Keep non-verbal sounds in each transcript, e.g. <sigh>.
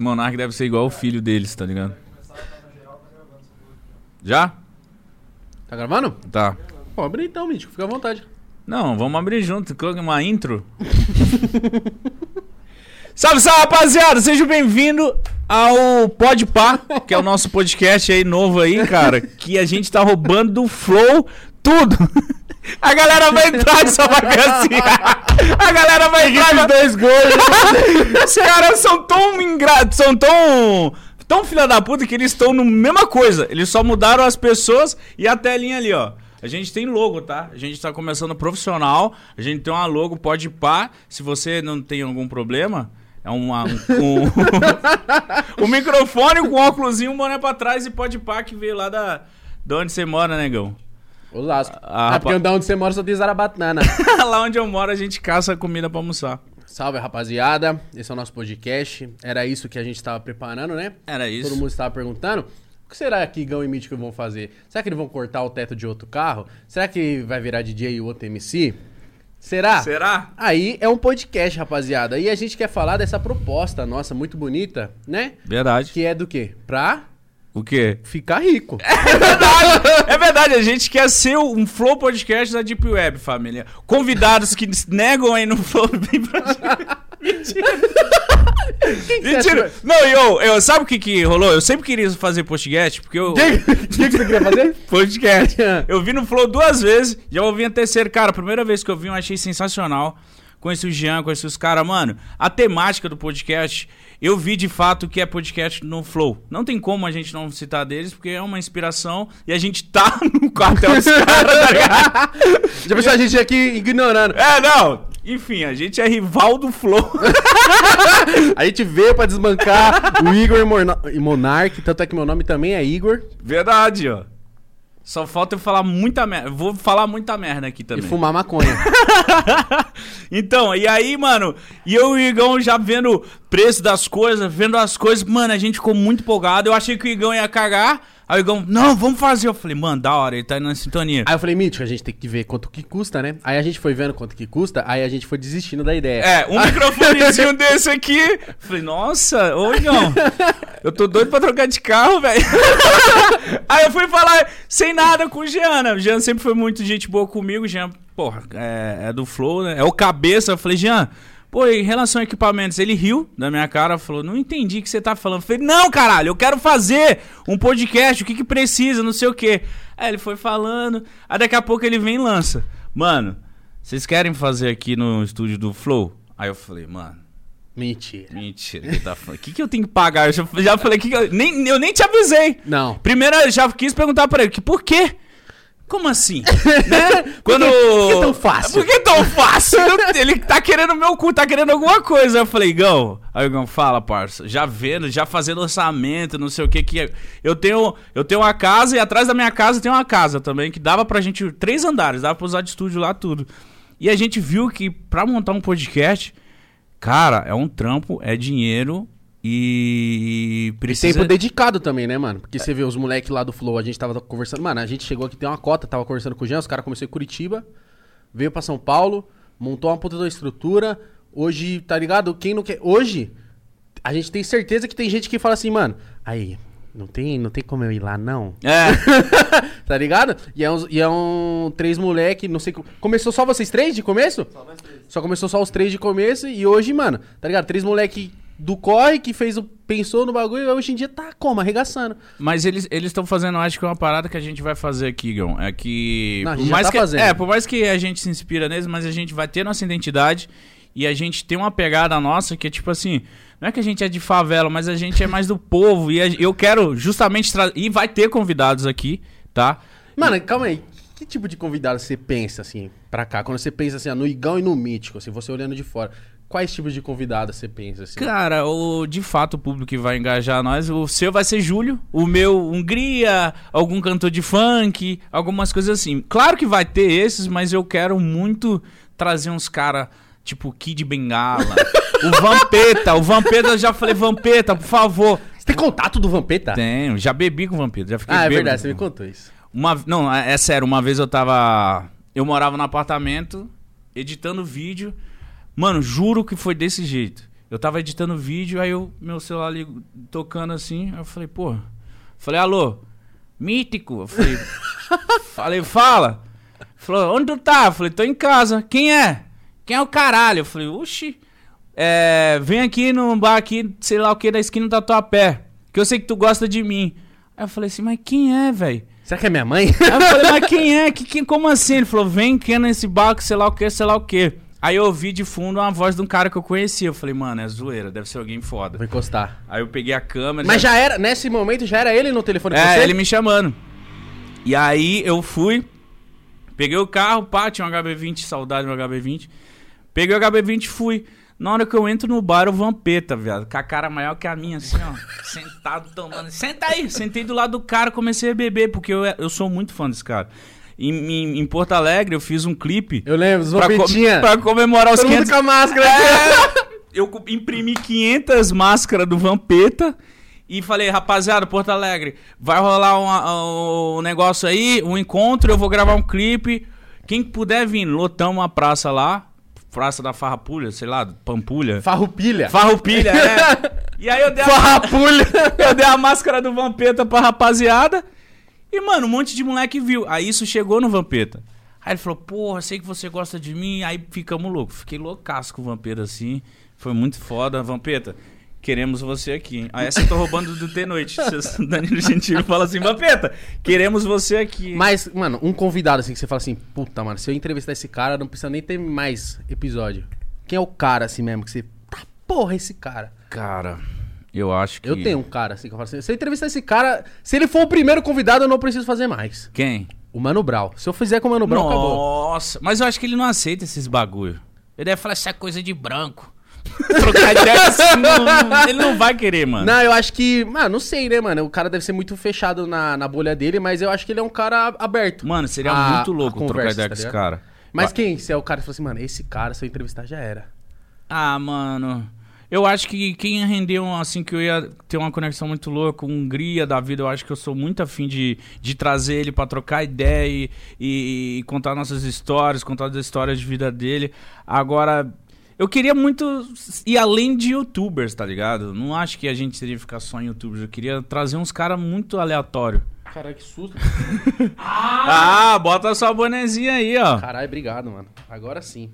Monark deve ser igual o filho deles, tá ligado? Já? Tá gravando? Tá. Pô, abre então, Mítico, fica à vontade. Não, vamos abrir junto. Uma intro. <laughs> salve, salve, rapaziada! Sejam bem-vindos ao Podpah, que é o nosso podcast aí novo aí, cara. Que a gente tá roubando do Flow tudo. <laughs> A galera vai entrar e só vai ver assim. A galera vai entrar e dois gols. Os caras são tão ingratos, são tão tão filha da puta que eles estão na mesma coisa. Eles só mudaram as pessoas e a telinha ali, ó. A gente tem logo, tá? A gente tá começando profissional. A gente tem uma logo, pode pá. Se você não tem algum problema, é uma, um, um, <laughs> um microfone com um óculos, um boné pra trás e pode pá que veio lá da, de onde você mora, negão. O Lasco. Ah, porque da onde você mora só tem zarabatana. <laughs> lá onde eu moro a gente caça comida pra almoçar. Salve, rapaziada. Esse é o nosso podcast. Era isso que a gente tava preparando, né? Era isso. Todo mundo estava perguntando. O que será que Gão e Mítico vão fazer? Será que eles vão cortar o teto de outro carro? Será que vai virar DJ e o outro MC? Será? Será? Aí é um podcast, rapaziada. E a gente quer falar dessa proposta nossa, muito bonita, né? Verdade. Que é do quê? Pra O quê? ficar rico. <laughs> É verdade, é verdade. A gente quer ser um Flow Podcast da Deep Web, família. Convidados que negam aí no Flow. vem pra gente. Mentira. acha- Não, e eu, eu, sabe o que que rolou? Eu sempre queria fazer podcast, porque eu... O que, que que você queria fazer? <laughs> Podcast. Eu vi no Flow duas vezes, já ouvi a terceira. Cara, a primeira vez que eu vi, eu achei sensacional. Conheci o Jean, conheci os caras. Mano, a temática do podcast, eu vi de fato que é podcast no Flow. Não tem como a gente não citar deles, porque é uma inspiração e a gente tá <laughs> no quartel dos <laughs> caras, tá ligado? Já pensou a gente aqui ignorando? É, não. Enfim, a gente é rival do Flow. <laughs> A gente veio pra desbancar o Igor e e Monark, tanto é que meu nome também é Igor. Verdade, ó. Só falta eu falar muita merda. Vou falar muita merda aqui E também. fumar maconha. <laughs> então, e aí, mano, e eu e o Igão já vendo o preço das coisas, vendo as coisas, mano, a gente ficou muito empolgado. Eu achei que o Igão ia cagar. Aí o Igão, não, vamos fazer. Eu falei, mano, da hora, ele tá indo na sintonia. Aí eu falei, Mítico, a gente tem que ver quanto que custa, né? Aí a gente foi vendo quanto que custa, aí a gente foi desistindo da ideia. É, um <laughs> microfonezinho desse aqui. Falei, nossa, ô Igão, eu tô doido pra trocar de carro, velho. <laughs> Aí eu fui falar sem nada com o Jean, né? O Jean sempre foi muito gente boa comigo. Jean, porra, é, é do Flow, né? É o cabeça. Eu falei, Jean, pô, em relação a equipamentos, ele riu da minha cara, falou, não entendi o que você tá falando. Eu falei, não, caralho, eu quero fazer um podcast, o que que precisa, não sei o quê. Aí ele foi falando, aí daqui a pouco ele vem e lança. Mano, vocês querem fazer aqui no estúdio do Flow? Aí eu falei, mano, Mentira. mentira, que tá. O que, que eu tenho que pagar? Eu já, já falei que, que eu, nem, eu nem te avisei. Não. Primeiro eu já quis perguntar pra ele, que por quê? Como assim? <laughs> né? Quando... por que tão fácil? Por que tão fácil? ele tá querendo meu cu, tá querendo alguma coisa. Eu falei, Gão, aí o Gão, fala, parça, já vendo, já fazendo orçamento, não sei o que que é. Eu tenho, eu tenho uma casa e atrás da minha casa tem uma casa também, que dava pra gente, três andares, dava pra usar de estúdio lá, tudo. E a gente viu que pra montar um podcast, cara, é um trampo, é dinheiro e E precisa... tempo dedicado também, né, mano? Porque você vê os moleques lá do Flow, a gente tava conversando. Mano, a gente chegou aqui, tem uma cota, tava conversando com o Jean, os caras começaram em Curitiba, veio pra São Paulo, montou uma puta da estrutura. Hoje, tá ligado? Quem não quer. Hoje, a gente tem certeza que tem gente que fala assim, mano, aí, não tem, não tem como eu ir lá, não. É, <laughs> tá ligado? E é, uns, e é um três moleque, não sei. co- Começou só vocês três de começo? Só nós três. Só começou só os três de começo e hoje, mano, tá ligado? Três moleque do corre que fez o. pensou no bagulho e hoje em dia tá como? Arregaçando. Mas eles estão fazendo, acho que é uma parada que a gente vai fazer aqui, Gão. É que. Não, por mais tá que, fazendo. É, por mais que a gente se inspira neles, mas a gente vai ter nossa identidade e a gente tem uma pegada nossa que é tipo assim. Não é que a gente é de favela, mas a gente é mais do povo. E a- eu quero justamente trazer. E vai ter convidados aqui, tá? Mano, calma aí. Que tipo de convidado você pensa, assim, pra cá? Quando você pensa, assim, ó, no Igão e no Mítico, assim, você olhando de fora. Quais tipos de convidado você pensa, assim? Cara, o, de fato o público que vai engajar nós, o seu vai ser Júlio, o meu Hungria, algum cantor de funk, algumas coisas assim. Claro que vai ter esses, mas eu quero muito trazer uns cara tipo Kid Bengala, o <laughs> Vampeta, o Vampeta eu já falei Vampeta, por favor. Você tem contato do Vampeta? Tenho, já bebi com o Vampeta, já fiquei Ah, é verdade, você me contou isso. Uma, não, é é sério, uma vez eu tava. Eu morava no apartamento, editando vídeo. Mano, juro que foi desse jeito. Eu tava editando vídeo, aí o meu celular ali tocando assim, aí eu falei, pô. Falei, alô, mítico. Eu falei, <laughs> falei, fala. Falou, onde tu tá? Eu falei, tô em casa. Quem é? Quem é o caralho? Eu falei, oxi. É, vem aqui no bar aqui, sei lá o que, da esquina da tua pé. Que eu sei que tu gosta de mim. Aí eu falei assim, mas quem é, velho? Será que é minha mãe? Aí eu falei, mas quem é? Que, que, como assim? Ele falou, vem que é nesse barco, sei lá o que, sei lá o que. Aí eu ouvi de fundo uma voz de um cara que eu conhecia. Eu falei, mano, é zoeira, deve ser alguém foda. Vou encostar. Aí eu peguei a câmera. Mas já era, nesse momento já era ele no telefone com É, você? ele me chamando. E aí eu fui, peguei o carro, pá, tinha um HB20, saudade do HB20. Peguei o HB20 e fui. Na hora que eu entro no bar, o Vampeta, viado, com a cara maior que a minha, assim, ó, <laughs> sentado tomando. Senta aí! Sentei do lado do cara, comecei a beber, porque eu, eu sou muito fã desse cara. Em, em, em Porto Alegre, eu fiz um clipe Eu lembro, pra, com- pra comemorar os Todo mundo 500 com a máscara. é, eu imprimi 500 máscaras do Vampeta e falei, rapaziada, Porto Alegre, vai rolar um, um negócio aí, um encontro, eu vou gravar um clipe. Quem puder vir, lotamos a praça lá, Praça da Farrapulha, sei lá, Pampulha. Farroupilha. Farroupilha, é. <laughs> E aí eu dei, a, Farrapulha. <laughs> eu dei a máscara do Vampeta pra rapaziada. E, mano, um monte de moleque viu. Aí isso chegou no Vampeta. Aí ele falou, porra, sei que você gosta de mim. Aí ficamos loucos. Fiquei loucaço com o Vampeta assim. Foi muito foda. Vampeta, queremos você aqui. hein? Aí essa eu tô roubando do T-Noite. <laughs> Danilo Gentili fala assim, Vampeta, queremos você aqui. Mas, mano, um convidado assim que você fala assim, puta, mano, se eu entrevistar esse cara, não precisa nem ter mais episódio. Quem é o cara assim mesmo que você. Tá, porra, esse cara. Cara, eu acho que... Eu tenho um cara assim que eu falo assim, se eu entrevistar esse cara, se ele for o primeiro convidado, eu não preciso fazer mais. Quem? O Mano Brau. Se eu fizer com o Mano Brau, acabou. Nossa, mas eu acho que ele não aceita esses bagulho. Ele deve falar, isso é coisa de branco. <laughs> Trocar ideia assim, não- ele não vai querer, mano. Não, eu acho que. Mano, não sei, né, mano? O cara deve ser muito fechado na, na bolha dele, mas eu acho que ele é um cara aberto. Mano, seria A- muito louco trocar conversa, ideia tá com esse cara. Mas quem? Se é o cara que fala assim, mano, esse cara, se eu entrevistar, já era. Ah, mano. Eu acho que quem rendeu, assim, que eu ia ter uma conexão muito louca, Hungria da vida, eu acho que eu sou muito afim de, de trazer ele pra trocar ideia e, e- e contar nossas histórias, contar as histórias de vida dele. Agora, eu queria muito ir além de youtubers, tá ligado? Não acho que a gente teria que ficar só em youtubers. Eu queria trazer uns caras muito aleatórios. Caralho, que susto. <laughs> Ah, bota sua bonezinha aí, ó. Caralho, obrigado, mano. Agora sim.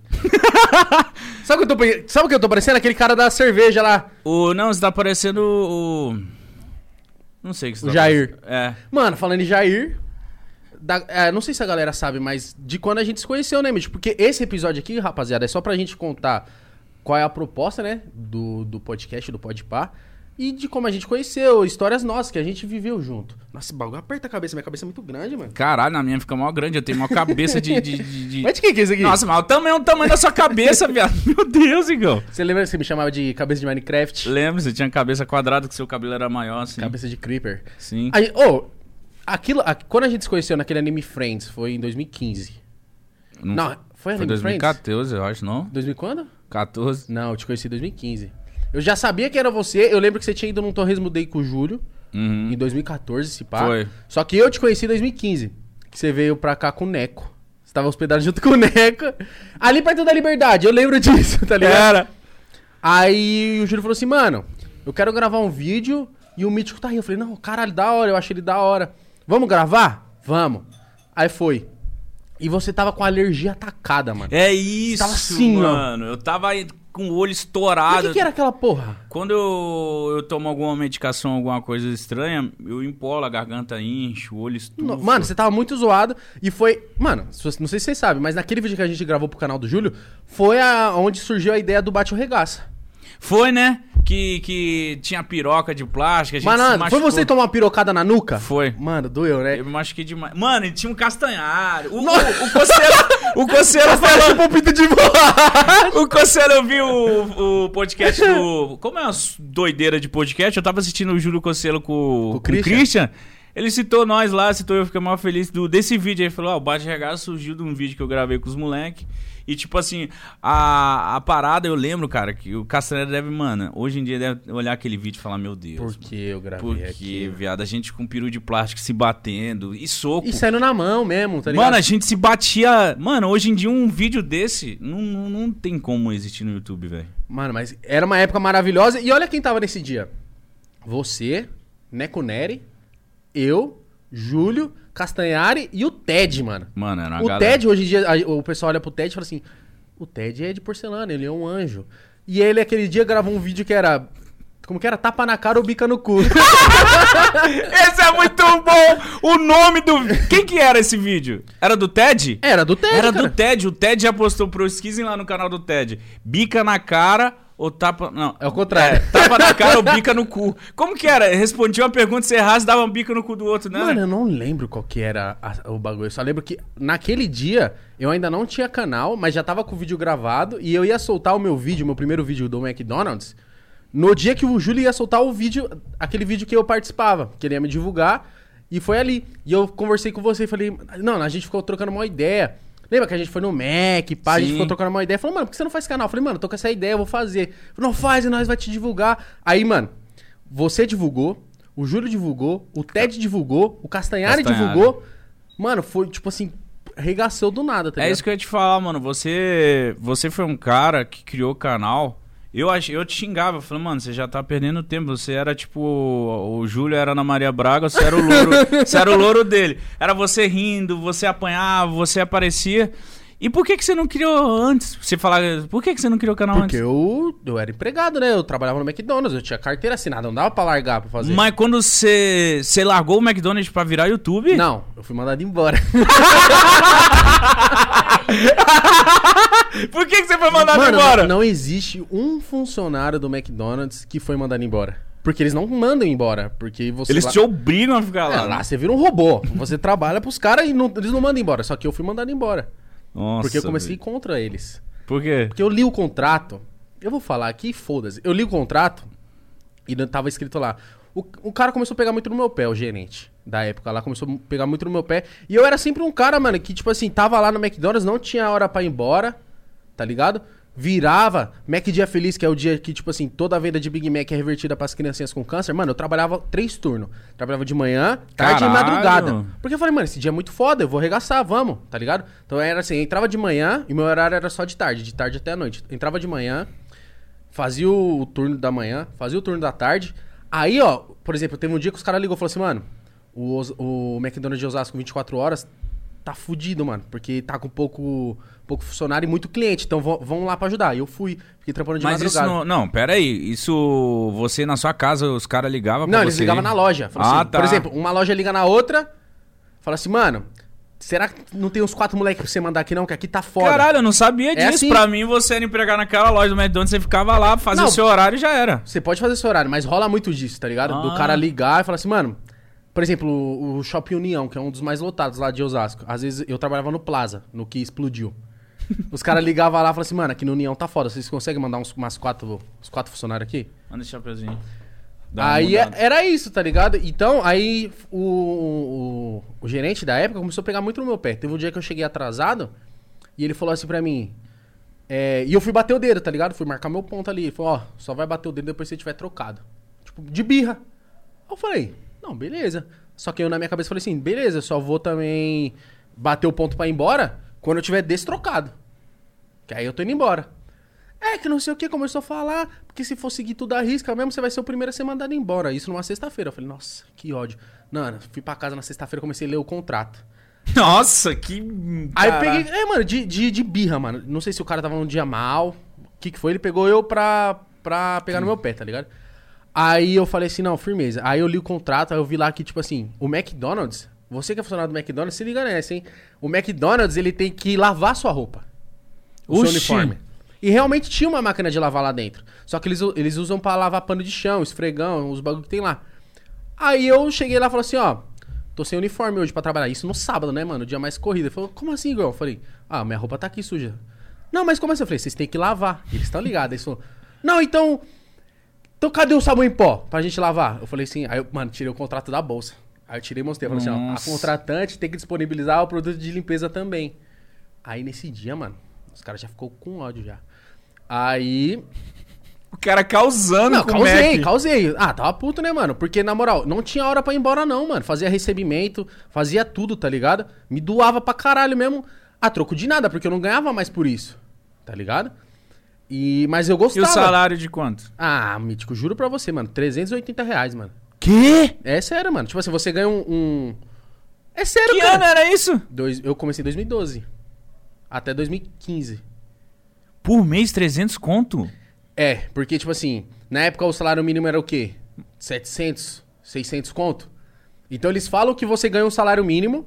<laughs> Sabe o que eu tô, sabe o que eu tô parecendo? Aquele cara da cerveja lá. O, não, você tá parecendo o. Não sei o que você O tá Jair. parecendo. É. Mano, falando em Jair. da- é, não sei se a galera sabe, mas de quando a gente se conheceu, né, Mitch? Porque esse episódio aqui, rapaziada, é só pra gente contar qual é a proposta, né? Do, do podcast, do Podpah. E de como a gente conheceu, histórias nossas que a gente viveu junto. Nossa, esse bagulho aperta a cabeça, minha cabeça é muito grande, mano. Caralho, na minha fica mó grande. Eu tenho uma cabeça de. de, de- de- Mas de quem que é isso aqui? Nossa, mas o tamanho é o tamanho da sua cabeça, <laughs> viado. Meu Deus, Igão. Você lembra que você me chamava de cabeça de Minecraft? Lembra, você tinha cabeça quadrada, que seu cabelo era maior, assim. Cabeça de Creeper. Sim. Aí, ô, aquilo, a- quando a gente se conheceu naquele anime Friends, foi em 2015. Não, foi Foi anime Friends? 2014, eu acho, não? 2000 quando? 14. Não, eu te conheci em 2015. Eu já sabia que era você, eu lembro que você tinha ido num Torresmo Day com o Júlio, Uhum. em 2014, se pá. Foi. Só que eu te conheci em 2015, que você veio pra cá com o Neco. Você tava hospedado junto com o Neco. Ali perto da Liberdade, eu lembro <laughs> disso, tá ligado? Era. Aí o Júlio falou assim, mano, eu quero gravar um vídeo e o Mítico tá aí. Eu falei, não, caralho, da hora, eu achei ele da hora. Vamos gravar? Vamos. Aí foi. E você tava com a alergia atacada, mano. É isso, Tava assim, ó. mano. Eu tava com o olho estourado. o que, que era aquela porra? Quando eu, eu tomo alguma medicação, alguma coisa estranha, eu empolo, a garganta incha, o olho estufa. No- Mano, você tava muito zoado e foi. Mano, não sei se vocês sabem, mas naquele vídeo que a gente gravou pro canal do Júlio, foi a, onde surgiu a ideia do Bate o Regaça. Foi, né? Que, que tinha piroca de plástico, a gente Mano, se foi você tomar uma pirocada na nuca? Foi. Mano, doeu, né? Eu me machuquei demais. Mano, e tinha um castanharo. O, o, o coceiro, o coceiro falou... Tipo pinto de borracha. O Coceiro, eu vi o, o podcast do... Como é uma doideira de podcast? Eu tava assistindo o Júlio Coceiro com, com o Christian? Christian. Ele citou nós lá, citou eu, fiquei mal feliz do, desse vídeo. Ele falou: Ó, o Bate Regaço surgiu de um vídeo que eu gravei com os moleques. E, tipo assim, a, a parada, eu lembro, cara, que o Castaneda deve, mano, hoje em dia deve olhar aquele vídeo e falar: Meu Deus. Por que eu gravei Porque, aqui? viado, a gente com peru de plástico se batendo e soco. E saindo na mão mesmo, tá ligado? Mano, a gente se batia. Mano, hoje em dia um vídeo desse não, não, não tem como existir no YouTube, velho. Mano, mas era uma época maravilhosa. E olha quem tava nesse dia. Você, Neco Neri, eu, Júlio, Castanhari e o Ted, mano. Mano, era uma o galera. Ted, hoje em dia, a- o pessoal olha pro Ted e fala assim: o Ted é de porcelana, ele é um anjo. E ele, aquele dia, gravou um vídeo que era. Como que era? Tapa na cara ou bica no cu. <laughs> Esse é muito bom! O nome do. Quem que era esse vídeo? Era do Ted? Era do Ted. Era cara. do Ted. O Ted já postou pro Esquisem lá no canal do Ted. Bica na cara ou tapa. Não. É o contrário. tapa na cara ou bica no cu. Como que era? Respondia uma pergunta, se errasse, dava um bica no cu do outro, né? Mano, eu não lembro qual que era a- o bagulho. Eu só lembro que naquele dia eu ainda não tinha canal, mas já tava com o vídeo gravado e eu ia soltar o meu vídeo, meu primeiro vídeo do McDonald's, no dia que o Júlio ia soltar o vídeo, aquele vídeo que eu participava, que ele ia me divulgar, e foi ali. E eu conversei com você e falei, não, a gente ficou trocando uma ideia. Lembra que a gente foi no Mac, pá, a gente ficou trocando uma ideia. Falou, mano, por que você não faz canal? Eu falei, mano, tô com essa ideia, eu vou fazer. Falei, não faz e nós vai te divulgar. Aí, mano, você divulgou, o Júlio divulgou, o Ted divulgou, o Castanhari, Castanhari. divulgou. Mano, foi tipo assim, regaçou do nada, tá É ligado? isso que eu ia te falar, mano. Você, você foi um cara que criou o canal. Eu, eu te xingava, eu falei, mano, você já tá perdendo tempo. Você era tipo. O Júlio era Ana Maria Braga, você era o louro. <laughs> você era o louro dele. Era você rindo, você apanhava, você aparecia. E por que, que você não criou antes? Você falar, por que, que você não criou o canal Porque antes? eu, eu era empregado, né? Eu trabalhava no McDonald's, eu tinha carteira assinada, não dava pra largar pra fazer. Mas quando você, você largou o McDonald's pra virar YouTube? Não, eu fui mandado embora. <laughs> Por que, que você foi mandado Mano, embora? não existe um funcionário do McDonald's que foi mandado embora. Porque eles não mandam embora. Porque você. Eles lá... te obrigam a ficar É, lá. lá você vira um robô. Você trabalha pros caras e não- eles não mandam embora. Só que eu fui mandado embora. Nossa, porque eu comecei velho. contra eles. Por quê? Porque eu li o contrato. Eu vou falar aqui, foda-se. Eu li o contrato e tava escrito lá. O, o cara começou a pegar muito no meu pé, o gerente da época lá. Começou a pegar muito no meu pé. E eu era sempre um cara, mano, que, tipo assim, tava lá no McDonald's, não tinha hora pra ir embora, tá ligado? Virava. Mac Dia Feliz, que é o dia que, tipo assim, toda a venda de Big Mac é revertida pras criancinhas com câncer. Mano, eu trabalhava três turnos. Trabalhava de manhã, tarde Caralho. e madrugada. Porque eu falei, mano, esse dia é muito foda, eu vou arregaçar, vamos, tá ligado? Então era assim, eu entrava de manhã e meu horário era só de tarde, de tarde até a noite. Eu entrava de manhã, fazia o, turno da manhã, fazia o turno da tarde. Aí, ó, por exemplo, teve um dia que os caras ligou e falou assim, mano, o, o McDonald's de Osasco 24 horas tá fudido, mano, porque tá com pouco, pouco funcionário e muito cliente, então vão, vão lá pra ajudar. E eu fui, fiquei trampando de Mas isso madrugada. não. Não, pera aí. Isso. Você na sua casa, os caras ligavam pra Não, você. eles ligavam na loja. Ah, assim, tá. Por exemplo, uma loja liga na outra, fala assim, mano, será que não tem uns quatro moleques pra você mandar aqui não? Que aqui tá foda. Caralho, eu não sabia É disso. assim. Pra mim, você era empregar naquela loja do McDonald's, você ficava lá, fazia Não. o seu horário e já era. Você pode fazer esse horário, mas rola muito disso, tá ligado? Do Ah. cara ligar e falar assim, mano. Por exemplo, o o Shopping União, que é um dos mais lotados lá de Osasco. Às vezes eu trabalhava no Plaza, no que explodiu. Os caras ligavam lá e falavam assim, mano, aqui no União tá foda. Vocês conseguem mandar uns, umas quatro, uns quatro funcionários aqui? Manda esse chapeuzinho. Dá Aí é- era isso, tá ligado? Então, aí o, o, o gerente da época começou a pegar muito no meu pé. Teve um dia que eu cheguei atrasado e ele falou assim pra mim. é, e eu fui bater o dedo, tá ligado? Fui marcar meu ponto ali. Ele falou, ó, só vai bater o dedo depois que você tiver trocado. Tipo, de birra. Aí eu falei, não, beleza. Só que eu na minha cabeça falei assim, beleza, eu só vou também bater o ponto pra ir embora quando eu tiver destrocado. Que aí eu tô indo embora. É, que não sei o que, começou a falar, porque se for seguir tudo à risca mesmo, você vai ser o primeiro a ser mandado embora. Isso numa sexta-feira. Eu falei, nossa, que ódio. Mano, fui pra casa na sexta-feira, comecei a ler o contrato. Nossa, que. Aí eu peguei, é, mano, de, de, de birra, mano. Não sei se o cara tava num dia mal, o que que foi, ele pegou eu pra, pra pegar no meu pé, tá ligado? Aí eu falei assim, não, firmeza. Aí eu li o contrato, aí eu vi lá que, tipo assim, o McDonald's, você que é funcionário do McDonald's, se liga nessa, hein? O McDonald's, ele tem que lavar sua roupa. O seu uniforme. E realmente tinha uma máquina de lavar lá dentro. Só que eles, eles usam pra lavar pano de chão, esfregão, os bagulho que tem lá. Aí eu cheguei lá e falei assim, ó, tô sem uniforme hoje pra trabalhar. Isso no sábado, né, mano? O dia mais corrido. Ele falou, como assim, Igor? Eu falei, ah, minha roupa tá aqui suja. Não, mas como assim? Eu falei, vocês têm que lavar. Eles estão ligados. Eles falaram, não, então. Então cadê o sabão em pó pra gente lavar? Eu falei assim, aí eu, mano, tirei o contrato da bolsa. Aí eu tirei e mostrei. Falei assim, ó, a Nossa. contratante tem que disponibilizar o produto de limpeza também. Aí nesse dia, mano, os caras já ficou com ódio já. Aí. <laughs> O cara causando Não, com o causei, Mac. causei. Ah, tava puto, né, mano? Porque, na moral, não tinha hora pra ir embora, não, mano. Fazia recebimento, fazia tudo, tá ligado? Me doava pra caralho mesmo. A troco de nada, porque eu não ganhava mais por isso. Tá ligado? E, mas eu E gostava. o salário de quanto? Ah, Mítico, juro pra você, mano. 380 reais, mano. Quê? É sério, mano. Tipo assim, você ganha um. um- É sério, Que cara. ano era isso? Dois, eu comecei em 2012. Até 2015. Por mês, 300 conto? É, porque, tipo assim, na época o salário mínimo era o quê? 700, 600 conto? Então eles falam que você ganha um salário mínimo,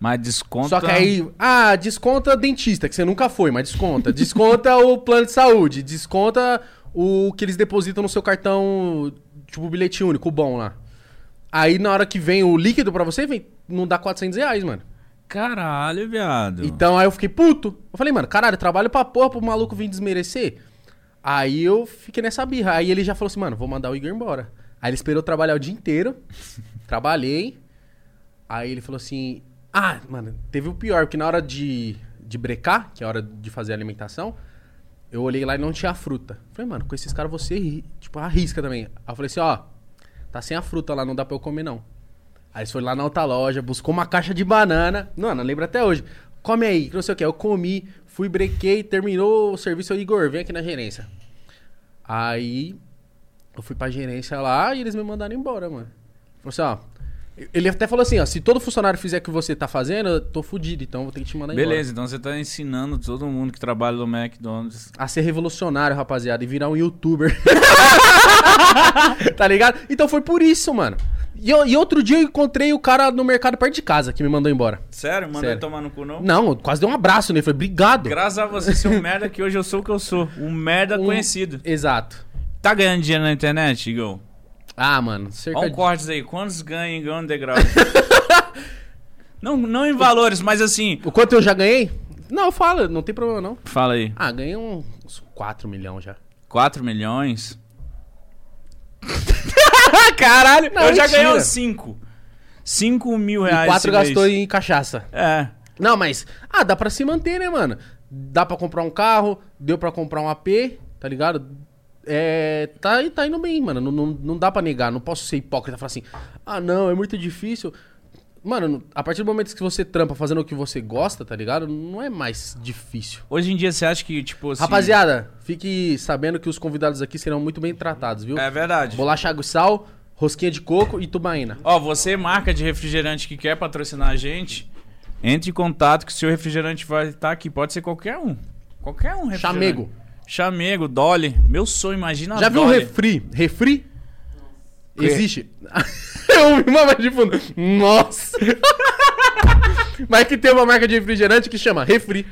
Mas desconto. só que aí, ah, desconta dentista, que você nunca foi, mas desconta. Desconta <laughs> o plano de saúde, desconta o que eles depositam no seu cartão, tipo bilhete único, o bom lá. Aí na hora que vem o líquido pra você, vem, não dá 400 reais, mano. Caralho, viado. Então aí eu fiquei puto. Eu falei, mano, caralho, trabalho pra porra pro maluco vir desmerecer. Aí eu fiquei nessa birra. Aí ele já falou assim, mano, vou mandar o Igor embora. Aí ele esperou trabalhar o dia inteiro. <laughs> trabalhei. Aí ele falou assim: Ah, mano, teve o pior, porque na hora de, de brecar, que é a hora de fazer a alimentação, eu olhei lá e não tinha fruta. Falei, mano, com esses caras você, tipo, arrisca também. Aí eu falei assim: Ó, tá sem a fruta lá, não dá pra eu comer não. Aí eles foram lá na outra loja, buscou uma caixa de banana. Não, não lembro até hoje. Come aí, não sei o que. Eu comi, fui, brequei, terminou o serviço. Eu, Igor, vem aqui na gerência. Aí eu fui pra gerência lá e eles me mandaram embora, mano. Falou assim, ó. Ele até falou assim, ó, se todo funcionário fizer o que você tá fazendo, eu tô fudido, então vou ter que te mandar embora. Beleza, então você tá ensinando todo mundo que trabalha no McDonald's. A ser revolucionário, rapaziada, e virar um youtuber. <laughs> tá ligado? Então foi por isso, mano. E, eu- e outro dia eu encontrei o cara no mercado perto de casa que me mandou embora. Sério? Mandou Sério. ele tomar no cu, não? Não, quase dei um abraço nele. Falei, obrigado. Graças a você ser um <laughs> merda que hoje eu sou o que eu sou. Um merda Um- conhecido. Exato. Tá ganhando dinheiro na internet, Igor? Ah, mano, cerca Olha um de... cortes aí. Quantos ganha em Degrau? <laughs> não, não em valores, mas assim... O quanto eu já ganhei? Não, fala, não tem problema não. Fala aí. Ah, ganhei uns 4 milhões <laughs> já. 4 milhões? Caralho! Não, eu já mentira. ganhei uns 5. 5 mil E reais 4 esse mês. gastou em cachaça. É. Não, mas. Ah, dá pra se manter, né, mano? Dá pra comprar um carro, deu pra comprar um AP, tá ligado? É. Tá, tá indo bem, mano. Não, não, não dá pra negar. Não posso ser hipócrita e falar assim, ah, não, é muito difícil. Mano, a partir do momento que você trampa fazendo o que você gosta, tá ligado? Não é mais difícil. Hoje em dia você acha que, tipo assim... Rapaziada, fique sabendo que os convidados aqui serão muito bem tratados, viu? É verdade. Bolacha água e sal, rosquinha de coco e tubaína. Ó, você, marca de refrigerante que quer patrocinar a gente, entre em contato que o seu refrigerante vai estar aqui. Pode ser qualquer um. Qualquer um refrigerante. Chamego. Chamego, Dolly. Meu sonho, imagina Já a viu o Dolly. refri? Refri? Que? Existe. <laughs> Eu ouvi uma voz de fundo. Nossa! <laughs> Mas que tem uma marca de refrigerante que chama refri.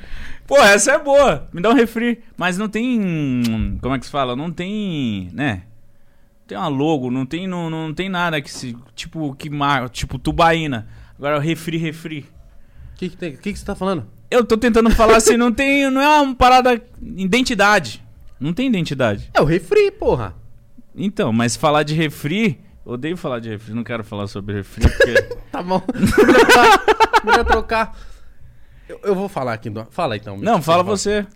Pô, essa é boa. Me dá um refri. Mas não tem... Como é que se fala? Não tem... Né? Tem uma logo, não tem, não, não tem nada que se... Tipo, que marca... Tipo, tubaína. Agora, refri, refri. O que, que, tem- que, que você tá falando? Eu tô tentando falar assim, não tem... Não é uma parada... Identidade. Não tem identidade. É o refri, porra. Então, mas falar de refri, odeio falar de refri, não quero falar sobre refri, porque <laughs> Tá bom. Melhor trocar. Eu, eu vou falar aqui. então. Fala então. Não, fala você.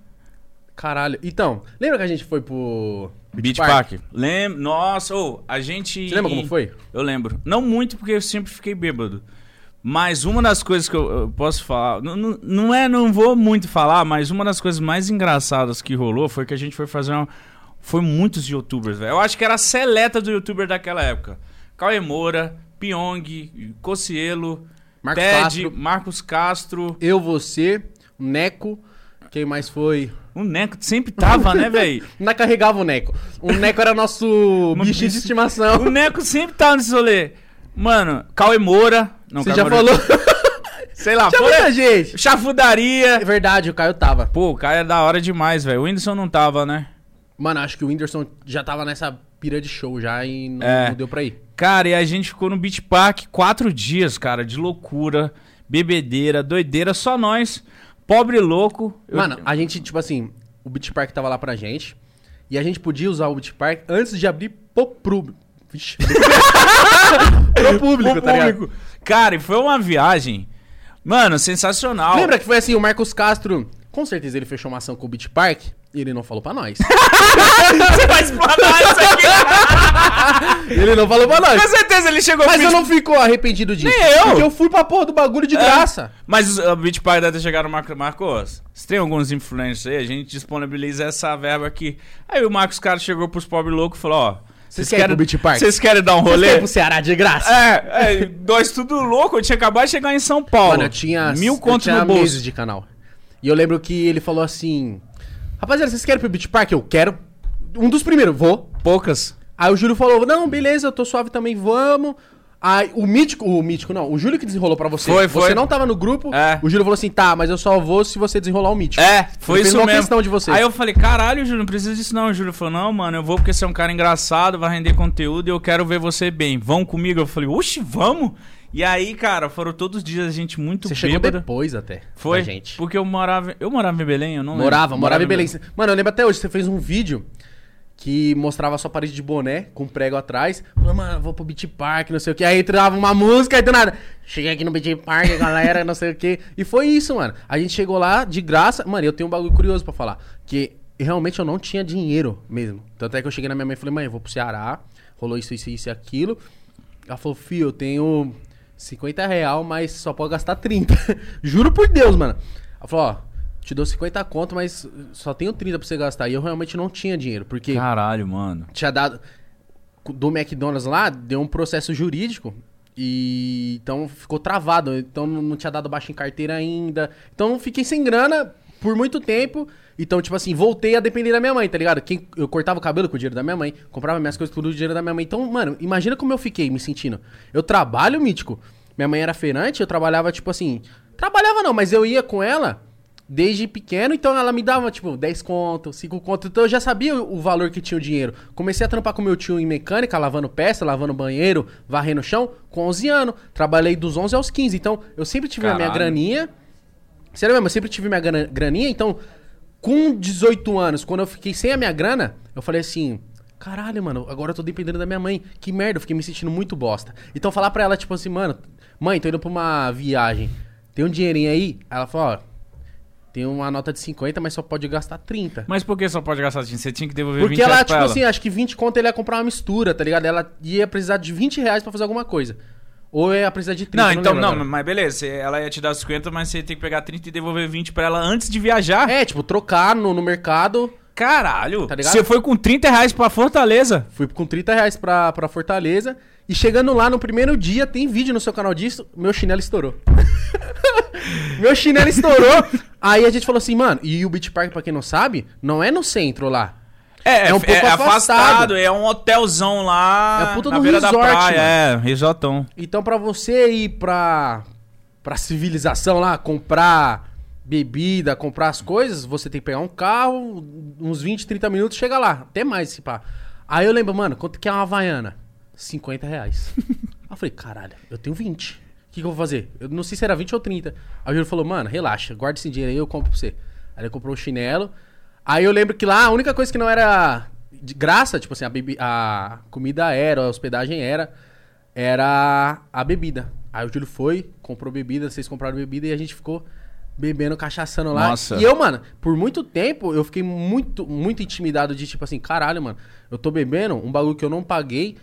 Caralho. Então, lembra que a gente foi pro. Beach Park. Lem Nossa, ô, a gente Você lembra como foi? Eu lembro. Não muito porque eu sempre fiquei bêbado. Mas uma das coisas que eu, eu posso falar, não, não, é, não vou muito falar, mas uma das coisas mais engraçadas que rolou foi que a gente foi fazer uma foi muitos youtubers, velho. Eu acho que era a seleta do youtuber daquela época. Cauê Moura, Pyong, Cocielo, Marcos Ted, Castro. Marcos Castro. Eu, você, o Neco. Quem mais foi? O Neco sempre tava, né, velho? <laughs> Não carregava o Neco. O Neco era nosso <laughs> bichinho de bicho- estimação. O Neco sempre tava nesse rolê. Mano, Cauê Moura. Não, Você já Moura- falou? <laughs> Sei lá, Tinha foi. muita gente. Chafudaria. É verdade, o Caio tava. Pô, o cara é da hora demais, velho. O Whindersson não tava, né? Mano, acho que o Whindersson já tava nessa pira de show já e não, É. não deu pra ir. Cara, e a gente ficou no Beach Park quatro dias, cara, de loucura, bebedeira, doideira, só nós. Pobre louco. Eu- Mano, a gente, tipo assim, o Beach Park tava lá pra gente. E a gente podia usar o Beach Park antes de abrir pro público. Vixe. <laughs> pro público, Pro tá ligado? Cara, e foi uma viagem, mano, sensacional. Lembra que foi assim, o Marcos Castro, com certeza ele fechou uma ação com o Beach Park e ele não falou pra nós. <laughs> Você vai explanar isso aqui? ele não falou pra nós. Com certeza ele chegou Mas eu não fico arrependido disso. Nem eu. Porque eu fui pra porra do bagulho de graça. Mas o Beach Park deve ter chegado no Marcos. Marcos, se tem alguns influencers aí, a gente disponibiliza essa verba aqui. Aí o Marcos Carlos chegou pros pobres loucos e falou: Ó, vocês querem pro Beach Park? Vocês querem dar um rolê? foi pro Ceará de graça. É, é, nós tudo louco, eu tinha acabado de chegar em São Paulo. Mano, eu tinha, mil contos no bolso. meses de canal. E eu lembro que ele falou assim: Rapaziada, vocês querem pro Beach Park? Eu quero. Um dos primeiros, vou. Poucas. Aí o Júlio falou: Não, beleza, eu tô suave também, vamos. Aí o Mítico, o Mítico não, o Júlio que desenrolou pra você. Foi, foi. Você não tava no grupo. É. O Júlio falou assim: Tá, mas eu só vou se você desenrolar o Mítico. É, foi Ele fez isso uma mesmo. questão de você. Aí eu falei, caralho, Júlio, não precisa disso não. O Júlio falou, não, mano, eu vou porque você é um cara engraçado, vai render conteúdo e eu quero ver você bem. Vão comigo? Eu falei, oxe, vamos? E aí, cara, foram todos os dias a gente muito Você chegou bêbado. depois até. Foi, gente. porque eu morava... Eu morava em Belém, eu não lembro. Morava, morava em Belém. Mano, eu lembro até hoje, você fez um vídeo que mostrava sua parede de boné, com prego atrás. Falou, mano, vou pro Beach Park, não sei o que. Aí entrava uma música e do nada. Cheguei aqui no Beach Park, <laughs> galera, não sei o que. E foi isso, mano. A gente chegou lá de graça. Mano, eu tenho um bagulho curioso pra falar. Que realmente eu não tinha dinheiro mesmo. Tanto é que eu cheguei na minha mãe e falei, mãe, eu vou pro Ceará. Rolou isso, isso, isso e aquilo. Ela falou, filho, eu tenho 50 real, mas só pode gastar 30. <laughs> Juro por Deus, mano. Ela falou, ó, te dou 50 conto, mas só tenho 30 pra você gastar. E eu realmente não tinha dinheiro, porque Caralho, mano. tinha dado. Do McDonald's lá, deu um processo jurídico. E então ficou travado. Então não tinha dado baixa em carteira ainda. Então fiquei sem grana por muito tempo. Então, tipo assim, voltei a depender da minha mãe, tá ligado? Quem, eu cortava o cabelo com o dinheiro da minha mãe, comprava minhas coisas com o dinheiro da minha mãe. Então, mano, imagina como eu fiquei me sentindo. Eu trabalho, mítico. Minha mãe era feirante, eu trabalhava, tipo assim. Trabalhava não, mas eu ia com ela desde pequeno, então ela me dava, tipo, 10 conto, 5 conto. Então eu já sabia o valor que tinha o dinheiro. Comecei a trampar com meu tio em mecânica, lavando peça, lavando banheiro, varrendo o chão, com 11 anos. Trabalhei dos 11 aos 15. Então eu sempre tive a minha Caralho. graninha. Sério mesmo, eu sempre tive minha graninha. Então, com 18 anos, quando eu fiquei sem a minha grana, eu falei assim. Caralho, mano, agora eu tô dependendo da minha mãe. Que merda, eu fiquei me sentindo muito bosta. Então falar pra ela, tipo assim, mano, mãe, tô indo pra uma viagem. Tem um dinheirinho aí? Ela falou, ó, tem uma nota de 50, mas só pode gastar 30. Mas por que só pode gastar assim? Você tinha que devolver Porque 20 ela, reais tipo ela. assim, acho que 20 conto ele ia comprar uma mistura, tá ligado? Ela ia precisar de 20 reais pra fazer alguma coisa. Ou ia precisar de 30. Não, então lembro não, agora. mas beleza, ela ia te dar 50, mas você tem que pegar 30 e devolver 20 pra ela antes de viajar. É, tipo, trocar no, no mercado. Caralho! Tá ligado? Você foi com 30 reais pra Fortaleza. Fui com 30 reais pra, pra Fortaleza. E chegando lá no primeiro dia, tem vídeo no seu canal disso, meu chinelo estourou. <laughs> meu chinelo estourou. Aí a gente falou assim, mano, e o Beach Park, pra quem não sabe, não é no centro lá. É, É um é, pouco é afastado. afastado. é um hotelzão lá É puta na do beira da resort, praia, mano. é, risotão. Então, pra você ir pra, pra civilização lá, comprar bebida, comprar as coisas, você tem que pegar um carro, uns 20, 30 minutos, chega lá. Até mais, se pá. Aí eu lembro, mano, quanto que é uma Havaiana? 50 reais. Aí eu falei, caralho, eu tenho 20. O que, que eu vou fazer? Eu não sei se era 20 ou 30. Aí o Júlio falou, mano, relaxa, guarda esse dinheiro aí, eu compro pra você. Aí ele comprou o chinelo. Aí eu lembro que lá a única coisa que não era de graça, tipo assim, a, bebi- a comida era, a hospedagem era, era a bebida. Aí o Júlio foi, comprou bebida, vocês compraram bebida e a gente ficou bebendo, cachaçando lá. Nossa. E eu, mano, por muito tempo eu fiquei muito, muito intimidado de tipo assim, caralho, mano, eu tô bebendo um bagulho que eu não paguei,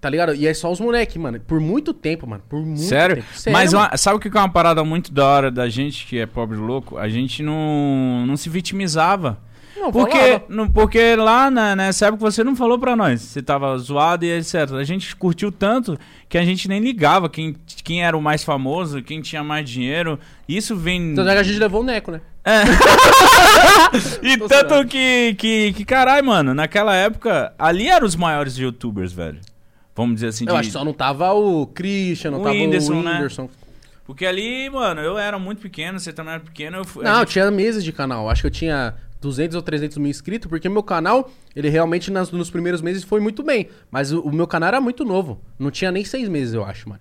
tá ligado? E é só os moleques, mano. Por muito tempo, mano. Por muito Sério? tempo. Sério? Mas uma- sabe o que é uma parada muito da hora da gente, que é pobre louco? A gente não, não se vitimizava. Não, Porque, no, porque lá na, nessa época você não falou pra nós. Você tava zoado e etc. A gente curtiu tanto que a gente nem ligava quem, quem era o mais famoso, quem tinha mais dinheiro. Isso vem. Então já que a gente levou o Neco, né? <laughs> E Tô tanto que, que, que, caralho, mano, naquela época, ali eram os maiores youtubers, velho. Vamos dizer assim. Eu de- acho que só não tava o Christian, não O tava Whindersson, o né? Whindersson. Porque ali, mano, eu era muito pequeno, você também era pequeno. Eu fui, Não, gente- tinha meses de canal. Acho que eu tinha 200 ou 300 mil inscritos, porque meu canal, ele realmente nas- nos primeiros meses foi muito bem. Mas o, o meu canal era muito novo. Não tinha nem seis meses, eu acho, mano.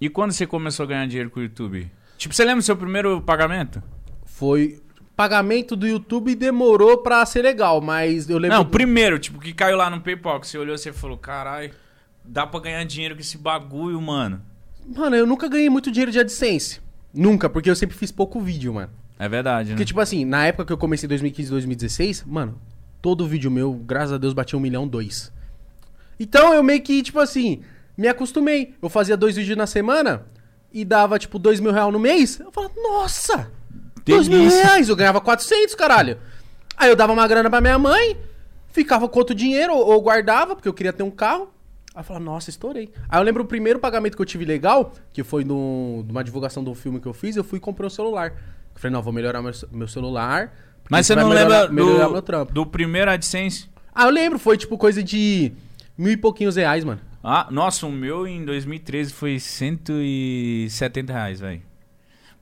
E quando você começou a ganhar dinheiro com o YouTube? Tipo, você lembra do seu primeiro pagamento? Foi. Pagamento do YouTube demorou pra ser legal, mas eu lembro. Não, primeiro, tipo, que caiu lá no PayPal, que você olhou e você falou, caralho, dá pra ganhar dinheiro com esse bagulho, mano. Mano, eu nunca ganhei muito dinheiro de AdSense. Nunca, porque eu sempre fiz pouco vídeo, mano. É verdade, né? Porque, tipo assim, na época que eu comecei em 2015, 2016, mano, todo vídeo meu, graças a Deus, batia um milhão, dois. Então eu meio que, tipo assim, me acostumei. Eu fazia dois vídeos na semana e dava, tipo, dois mil reais no mês. Eu falava, nossa, dois mil reais. Eu ganhava 400, caralho. Aí eu dava uma grana pra minha mãe, ficava com outro dinheiro, ou, ou guardava, porque eu queria ter um carro. Aí eu falava, nossa, estourei. Aí eu lembro o primeiro pagamento que eu tive legal, que foi no, numa divulgação um filme que eu fiz, eu fui e comprei um celular. Eu falei, não, vou melhorar meu, meu celular. Mas você não melhorar- lembra melhorar do, meu trampo. do primeiro AdSense? Ah, eu lembro, foi tipo coisa de mil e pouquinhos reais, mano. Ah, nossa, o meu em 2013 foi 170 reais, velho.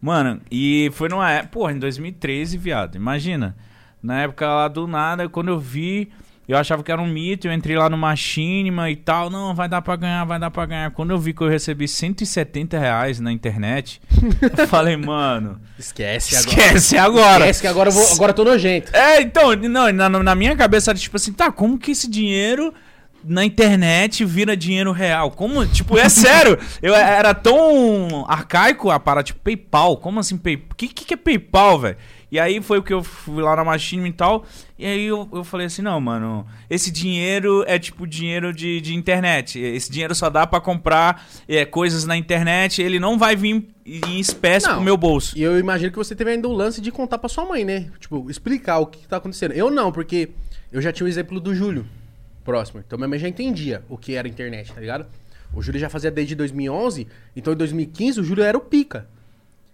Mano, e foi numa época. Porra, em 2013, viado. Imagina. Na época lá do nada, quando eu vi, eu achava que era um mito. Eu entrei lá no Machinima e tal. Não, vai dar pra ganhar, vai dar pra ganhar. Quando eu vi que eu recebi 170 reais na internet, <laughs> eu falei, mano, Esquece esquece agora. Esquece que agora eu, vou, agora eu tô nojento. É, então, não, na, na minha cabeça era tipo assim, tá, como que esse dinheiro na internet vira dinheiro real? Como, tipo, é <laughs> sério, eu era tão arcaico a parada, tipo, PayPal, como assim PayPal? O que que é PayPal, velho? E aí foi o que eu fui lá na Machine e tal, e aí eu, eu falei assim, não, mano, esse dinheiro é tipo dinheiro de, de internet, esse dinheiro só dá pra comprar é, coisas na internet, ele não vai vir em espécie Não. pro meu bolso. E eu imagino que você teve ainda o lance de contar pra sua mãe, né? Tipo, explicar o que, que tá acontecendo. Eu não, porque eu já tinha o exemplo do Júlio próximo. Então minha mãe já entendia o que era internet, tá ligado? O Júlio já fazia desde 2011, então em 2015 o Júlio era o pica.